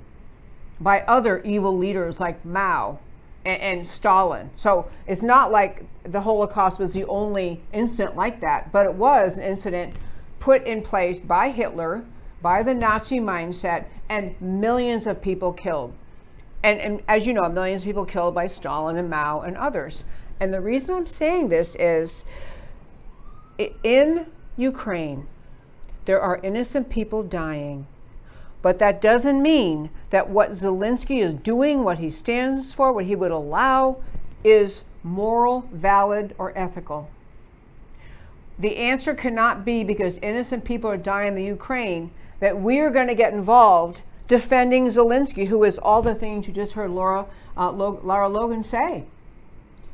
by other evil leaders like Mao and, and, Stalin. So it's not like the Holocaust was the only incident like that, but it was an incident put in place by Hitler, by the Nazi mindset, and millions of people killed. And, and as you know, millions of people killed by Stalin and Mao and others. And the reason I'm saying this is in Ukraine, there are innocent people dying but that doesn't mean that what Zelensky is doing, what he stands for, what he would allow, is moral, valid, or ethical. The answer cannot be because innocent people are dying in the Ukraine that we are going to get involved defending Zelensky, who is all the things you just heard Laura, uh, Lara Logan say.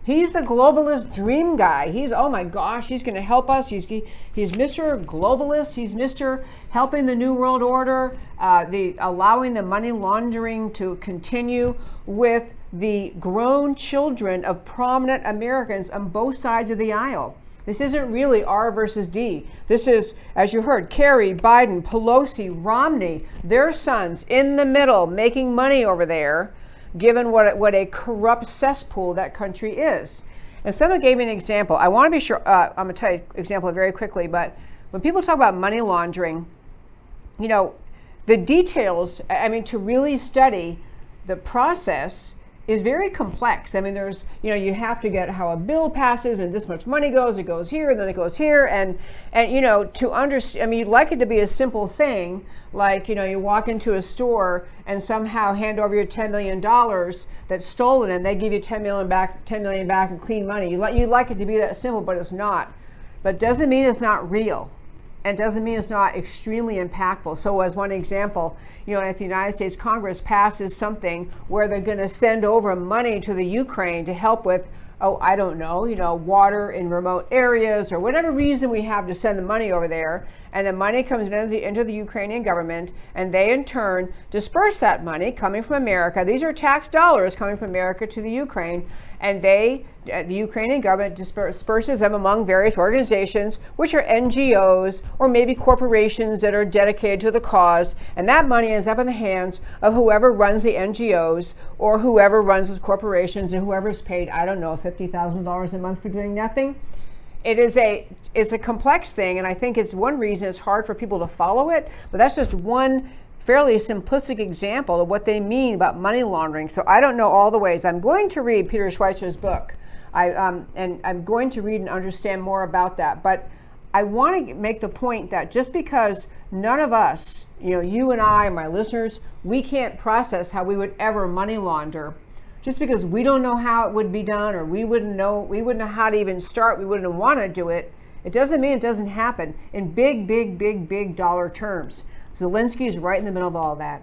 He's the globalist dream guy. He's oh my gosh, he's going to help us. He's he's Mr. Globalist. He's Mr. Helping the New World Order. Uh, the allowing the money laundering to continue with the grown children of prominent Americans on both sides of the aisle. This isn't really R versus D. This is, as you heard, Kerry, Biden, Pelosi, Romney, their sons in the middle making money over there given what, what a corrupt cesspool that country is. And someone gave me an example. I want to be sure, uh, I'm going to tell you an example very quickly, but when people talk about money laundering, you know, the details, I mean, to really study the process is very complex. I mean, there's, you know, you have to get how a bill passes and this much money goes, it goes here, and then it goes here. And, and you know, to understand, I mean, you'd like it to be a simple thing, like, you know, you walk into a store and somehow hand over your $10 million that's stolen and they give you 10 million back, 10 million back in clean money. You like, you'd like it to be that simple, but it's not. But doesn't mean it's not real and doesn't mean it's not extremely impactful. So, as one example, you know, if the United States Congress passes something where they're going to send over money to the Ukraine to help with, oh, I don't know, you know, water in remote areas or whatever reason we have to send the money over there, and the money comes into the, into the Ukrainian government, and they in turn disperse that money coming from America. These are tax dollars coming from America to the Ukraine, and they uh, the Ukrainian government disperses them among various organizations, which are NGOs or maybe corporations that are dedicated to the cause. And that money ends up in the hands of whoever runs the NGOs or whoever runs those corporations and whoever's paid, I don't know, $50,000 a month for doing nothing. It is a it's a complex thing, and I think it's one reason it's hard for people to follow it. But that's just one fairly simplistic example of what they mean about money laundering. So I don't know all the ways. I'm going to read Peter Schweizer's book, I, um, and I'm going to read and understand more about that. But I want to make the point that just because none of us, you know, you and I, my listeners, we can't process how we would ever money launder, just because we don't know how it would be done or we wouldn't know, we wouldn't know how to even start, we wouldn't want to do it, it doesn't mean it doesn't happen in big, big, big, big dollar terms. Zelensky is right in the middle of all that.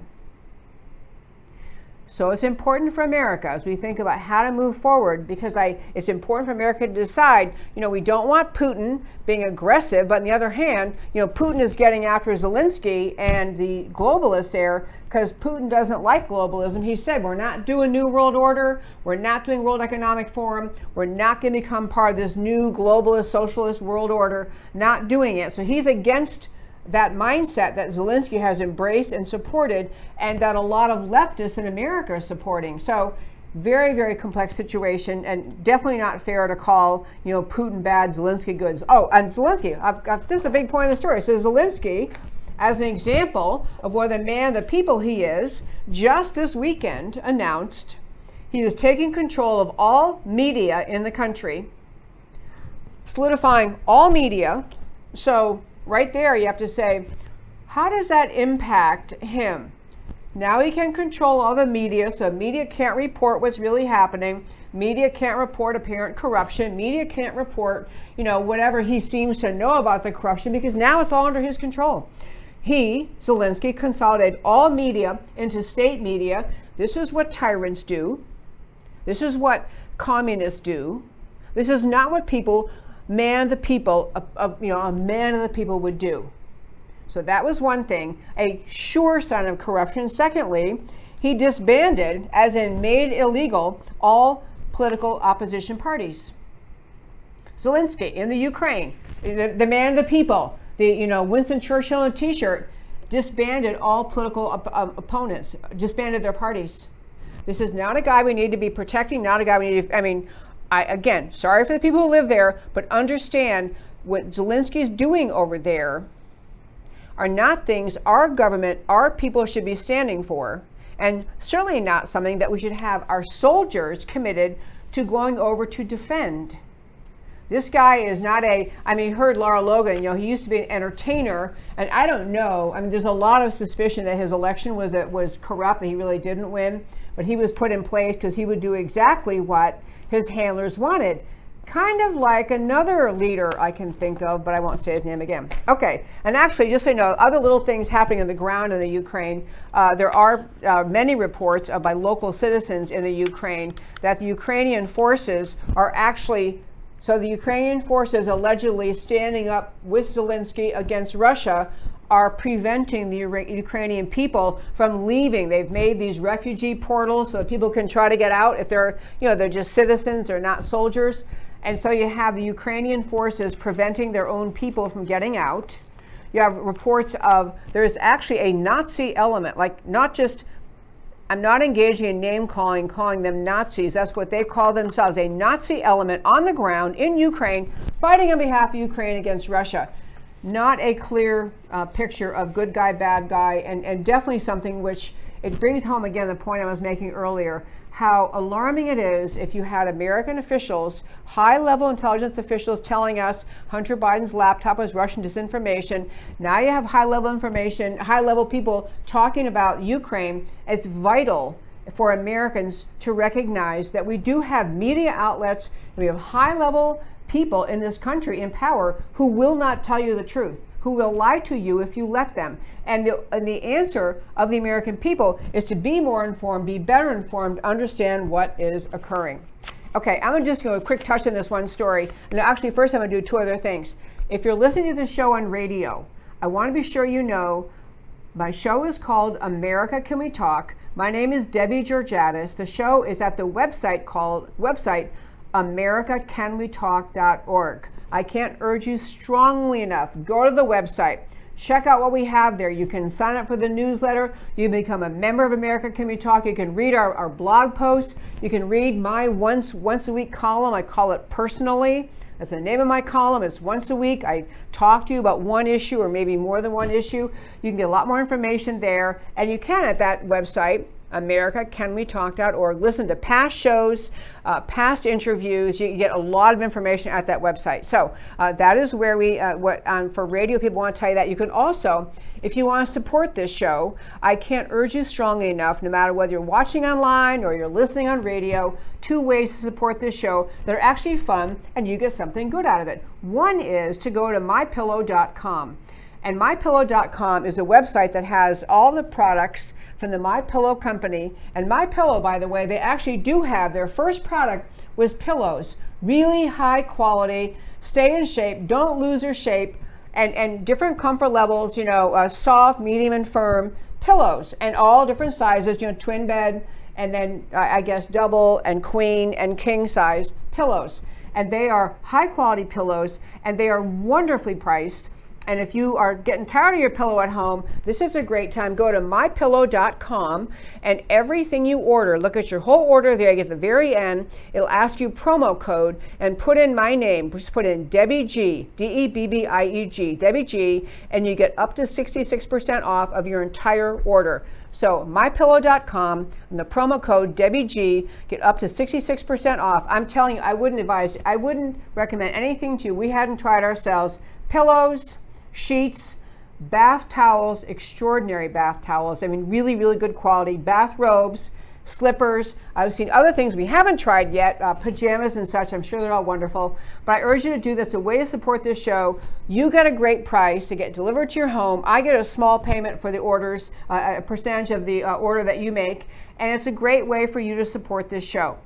So it's important for America as we think about how to move forward because I, it's important for America to decide, you know, we don't want Putin being aggressive, but on the other hand, you know, Putin is getting after Zelensky and the globalists there because Putin doesn't like globalism. He said, we're not doing New World Order, we're not doing World Economic Forum, we're not going to become part of this new globalist socialist world order, not doing it. So he's against that mindset that Zelensky has embraced and supported, and that a lot of leftists in America are supporting. So, very, very complex situation, and definitely not fair to call, you know, Putin bad, Zelensky good. Oh, and Zelensky, I've this is a big point of the story. So, Zelensky, as an example of what a man the people he is, just this weekend announced he is taking control of all media in the country, solidifying all media. So, right there, you have to say, how does that impact him? Now he can control all the media, so media can't report what's really happening. Media can't report apparent corruption. Media can't report, you know, whatever he seems to know about the corruption because now it's all under his control. He, Zelensky, consolidated all media into state media. This is what tyrants do. This is what communists do. This is not what people man of the people, a, a, you know, a man of the people would do. So that was one thing, a sure sign of corruption. Secondly, he disbanded, as in made illegal, all political opposition parties. Zelensky in the Ukraine, the, the man of the people, the you know Winston Churchill in a T-shirt, disbanded all political op- op- opponents, disbanded their parties. This is not a guy we need to be protecting. Not a guy we need. To, I mean, I, again, sorry for the people who live there, but understand what Zelensky is doing over there are not things our government, our people should be standing for, and certainly not something that we should have our soldiers committed to going over to defend. This guy is not a, I mean, heard Lara Logan, you know, he used to be an entertainer, and I don't know. I mean, there's a lot of suspicion that his election was, was corrupt, that he really didn't win, but he was put in place because he would do exactly what his handlers wanted. Kind of like another leader I can think of, but I won't say his name again. Okay, and actually, just so you know, other little things happening on the ground in the Ukraine. Uh, there are uh, many reports uh, by local citizens in the Ukraine that the Ukrainian forces are actually so the Ukrainian forces allegedly standing up with Zelensky against Russia are preventing the Ukrainian people from leaving. They've made these refugee portals so that people can try to get out if they're, you know, they're just citizens, they're not soldiers. And so you have the Ukrainian forces preventing their own people from getting out. You have reports of there's actually a Nazi element, like not just I'm not engaging in name calling, calling them Nazis. That's what they call themselves a Nazi element on the ground in Ukraine, fighting on behalf of Ukraine against Russia not a clear uh, picture of good guy, bad guy, and, and definitely something which it brings home again the point I was making earlier how alarming it is if you had American officials, high level intelligence officials telling us Hunter Biden's laptop was Russian disinformation. Now you have high level information, high level people talking about Ukraine. It's vital for Americans to recognize that we do have media outlets, we have high level people in this country in power who will not tell you the truth, who will lie to you if you let them. And the, and the answer of the American people is to be more informed, be better informed, understand what is occurring. Okay, I'm just going to quick touch on this one story. And actually, first I'm going to do two other things. If you're listening to the show on radio, I want to be sure you know my show is called America Can We Talk. My name is Debbie Georgatos. The show is at the website called website americacanwetalk.org. I can't urge you strongly enough. Go to the website. Check out what we have there. You can sign up for the newsletter. You can become a member of America Can We Talk. You can read our, our blog posts. You can read my once once a week column. I call it personally. That's the name of my column. It's once a week. I talk to you about one issue or maybe more than one issue. You can get a lot more information there. And you can at that website, americacanwetalk.org. Listen to past shows, uh, past interviews. You get a lot of information at that website. So uh, that is where we, uh, what um, for radio people want to tell you that. You can also, if you want to support this show, I can't urge you strongly enough, no matter whether you're watching online or you're listening on radio, two ways to support this show that are actually fun and you get something good out of it. One is to go to mypillow.com. And mypillow.com is a website that has all the products from the My Pillow company. And My Pillow, by the way, they actually do have their first product was pillows, really high quality, stay in shape, don't lose your shape, and and different comfort levels. You know, uh, soft, medium, and firm pillows, and all different sizes. You know, twin bed, and then uh, I guess double and queen and king size pillows. And they are high quality pillows, and they are wonderfully priced and if you are getting tired of your pillow at home, this is a great time. Go to mypillow.com and everything you order, look at your whole order there. At the very end, it'll ask you promo code and put in my name. Just put in Debbie G, D E B B I E G, Debbie G, and you get up to 66% off of your entire order. So mypillow.com and the promo code Debbie G get up to 66% off. I'm telling you, I wouldn't advise, I wouldn't recommend anything to you. We hadn't tried ourselves. Pillows, sheets, bath towels, extraordinary bath towels. I mean, really, really good quality. Bathrobes, slippers. I've seen other things we haven't tried yet, uh, pajamas and such. I'm sure they're all wonderful. But I urge you to do this. A way to support this show. You get a great price to get delivered to your home. I get a small payment for the orders, uh, a percentage of the uh, order that you make. And it's a great way for you to support this show.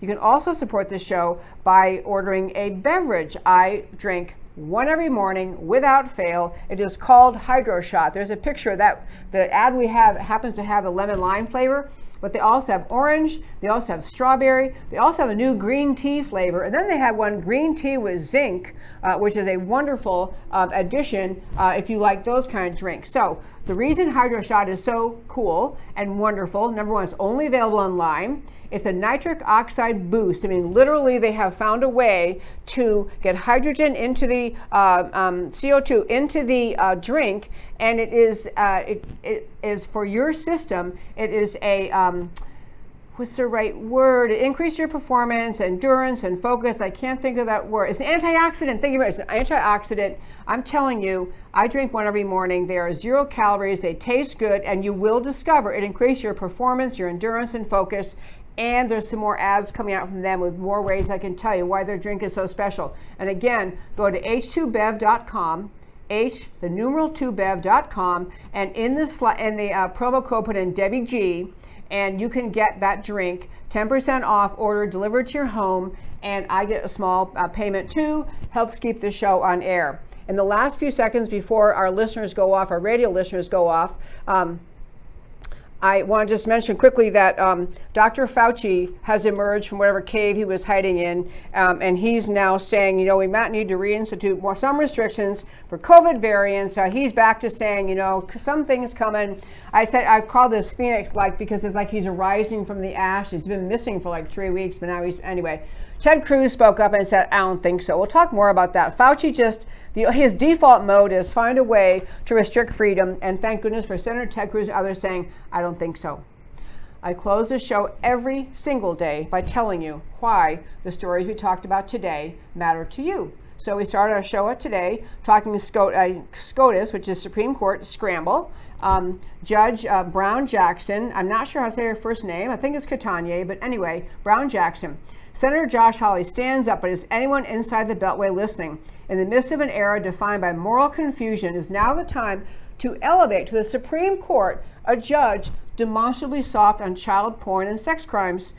You can also support this show by ordering a beverage. I drink one every morning without fail. It is called Hydro Shot. There's a picture that the ad we have happens to have a lemon lime flavor, but they also have orange, they also have strawberry, they also have a new green tea flavor, and then they have one green tea with zinc, uh, which is a wonderful uh, addition uh, if you like those kind of drinks. So the reason Hydro Shot is so cool and wonderful, number one, it's only available online. It's a nitric oxide boost. I mean, literally, they have found a way to get hydrogen into the uh, um, CO2 into the uh, drink, and it is uh, it, it is for your system. It is a um, what's the right word? Increase your performance, endurance, and focus. I can't think of that word. It's an antioxidant. Think of it as an antioxidant. I'm telling you, I drink one every morning. They are zero calories. They taste good, and you will discover it increases your performance, your endurance, and focus and there's some more ads coming out from them with more ways I can tell you why their drink is so special. And again, go to h2bev.com, h the numeral 2bev.com, and in the sli- in the uh, promo code put in Debbie G, and you can get that drink 10% off order delivered to your home, and I get a small uh, payment too. Helps keep the show on air. In the last few seconds before our listeners go off, our radio listeners go off. Um, I want to just mention quickly that um, Dr. Fauci has emerged from whatever cave he was hiding in, um, and he's now saying, you know, we might need to reinstitute more some restrictions for COVID variants. Uh, he's back to saying, you know, some things coming. I said I call this Phoenix like because it's like he's arising from the ash. He's been missing for like three weeks, but now he's anyway. Ted Cruz spoke up and said, I don't think so. We'll talk more about that. Fauci just, the, his default mode is find a way to restrict freedom. And thank goodness for Senator Ted Cruz and others saying, I don't think so. I close the show every single day by telling you why the stories we talked about today matter to you. So we started our show today talking to uh, SCOTUS, which is Supreme Court Scramble. Um, Judge uh, Brown Jackson, I'm not sure how to say her first name. I think it's Ketanji, but anyway, Brown Jackson. Senator Josh Hawley stands up, but is anyone inside the Beltway listening? In the midst of an era defined by moral confusion, is now the time to elevate to the Supreme Court a judge demonstrably soft on child porn and sex crimes.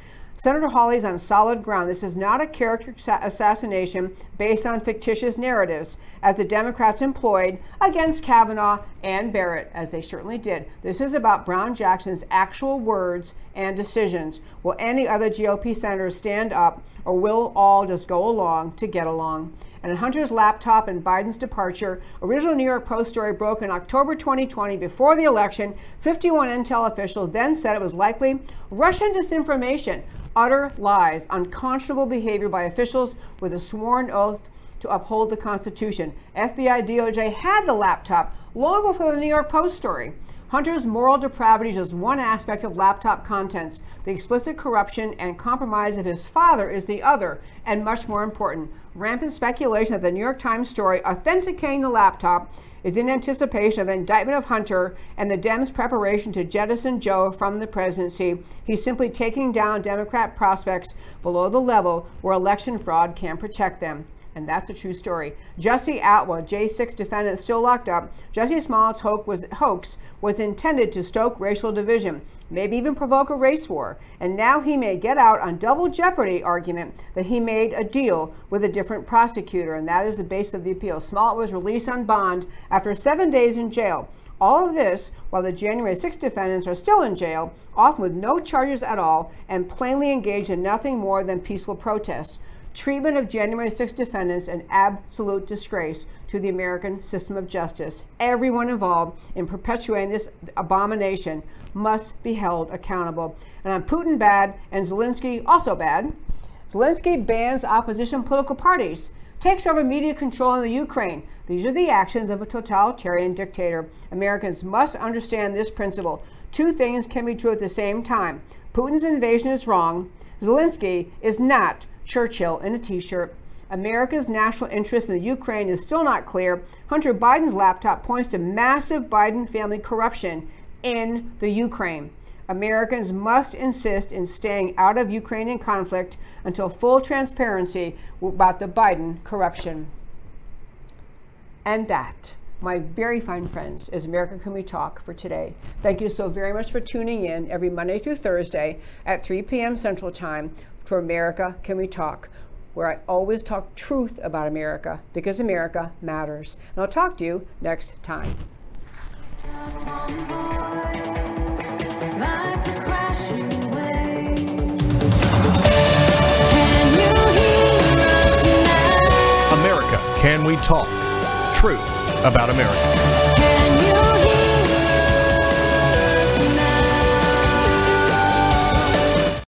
Senator Hawley is on solid ground. This is not a character assassination based on fictitious narratives, as the Democrats employed against Kavanaugh and Barrett, as they certainly did. This is about Brown Jackson's actual words and decisions. Will any other GOP senators stand up, or will all just go along to get along? And Hunter's laptop and Biden's departure. Original New York Post story broke in October 2020 before the election. 51 intel officials then said it was likely Russian disinformation. Utter lies, unconscionable behavior by officials with a sworn oath to uphold the Constitution. FBI DOJ had the laptop long before the New York Post story. Hunter's moral depravity is just one aspect of laptop contents. The explicit corruption and compromise of his father is the other, and much more important. Rampant speculation that the New York Times story authenticating the laptop is in anticipation of indictment of Hunter and the Dems' preparation to jettison Joe from the presidency. He's simply taking down Democrat prospects below the level where election fraud can protect them. And that's a true story. Jussie Atwell, J6 defendant still locked up. Jussie Smollett's hoax was, hoax was intended to stoke racial division, maybe even provoke a race war. And now he may get out on double jeopardy argument that he made a deal with a different prosecutor. And that is the base of the appeal. Smollett was released on bond after seven days in jail. All of this while the January 6 defendants are still in jail, often with no charges at all, and plainly engaged in nothing more than peaceful protest treatment of January 6 defendants an absolute disgrace to the American system of justice. Everyone involved in perpetuating this abomination must be held accountable. And on Putin bad and Zelensky also bad. Zelensky bans opposition political parties, takes over media control in the Ukraine. These are the actions of a totalitarian dictator. Americans must understand this principle. Two things can be true at the same time. Putin's invasion is wrong. Zelensky is not Churchill in a t shirt. America's national interest in the Ukraine is still not clear. Hunter Biden's laptop points to massive Biden family corruption in the Ukraine. Americans must insist in staying out of Ukrainian conflict until full transparency about the Biden corruption. And that, my very fine friends, is America Can We Talk for today. Thank you so very much for tuning in every Monday through Thursday at 3 p.m. Central Time for America Can We Talk, where I always talk truth about America because America matters. And I'll talk to you next time. America Can We Talk? Truth about America.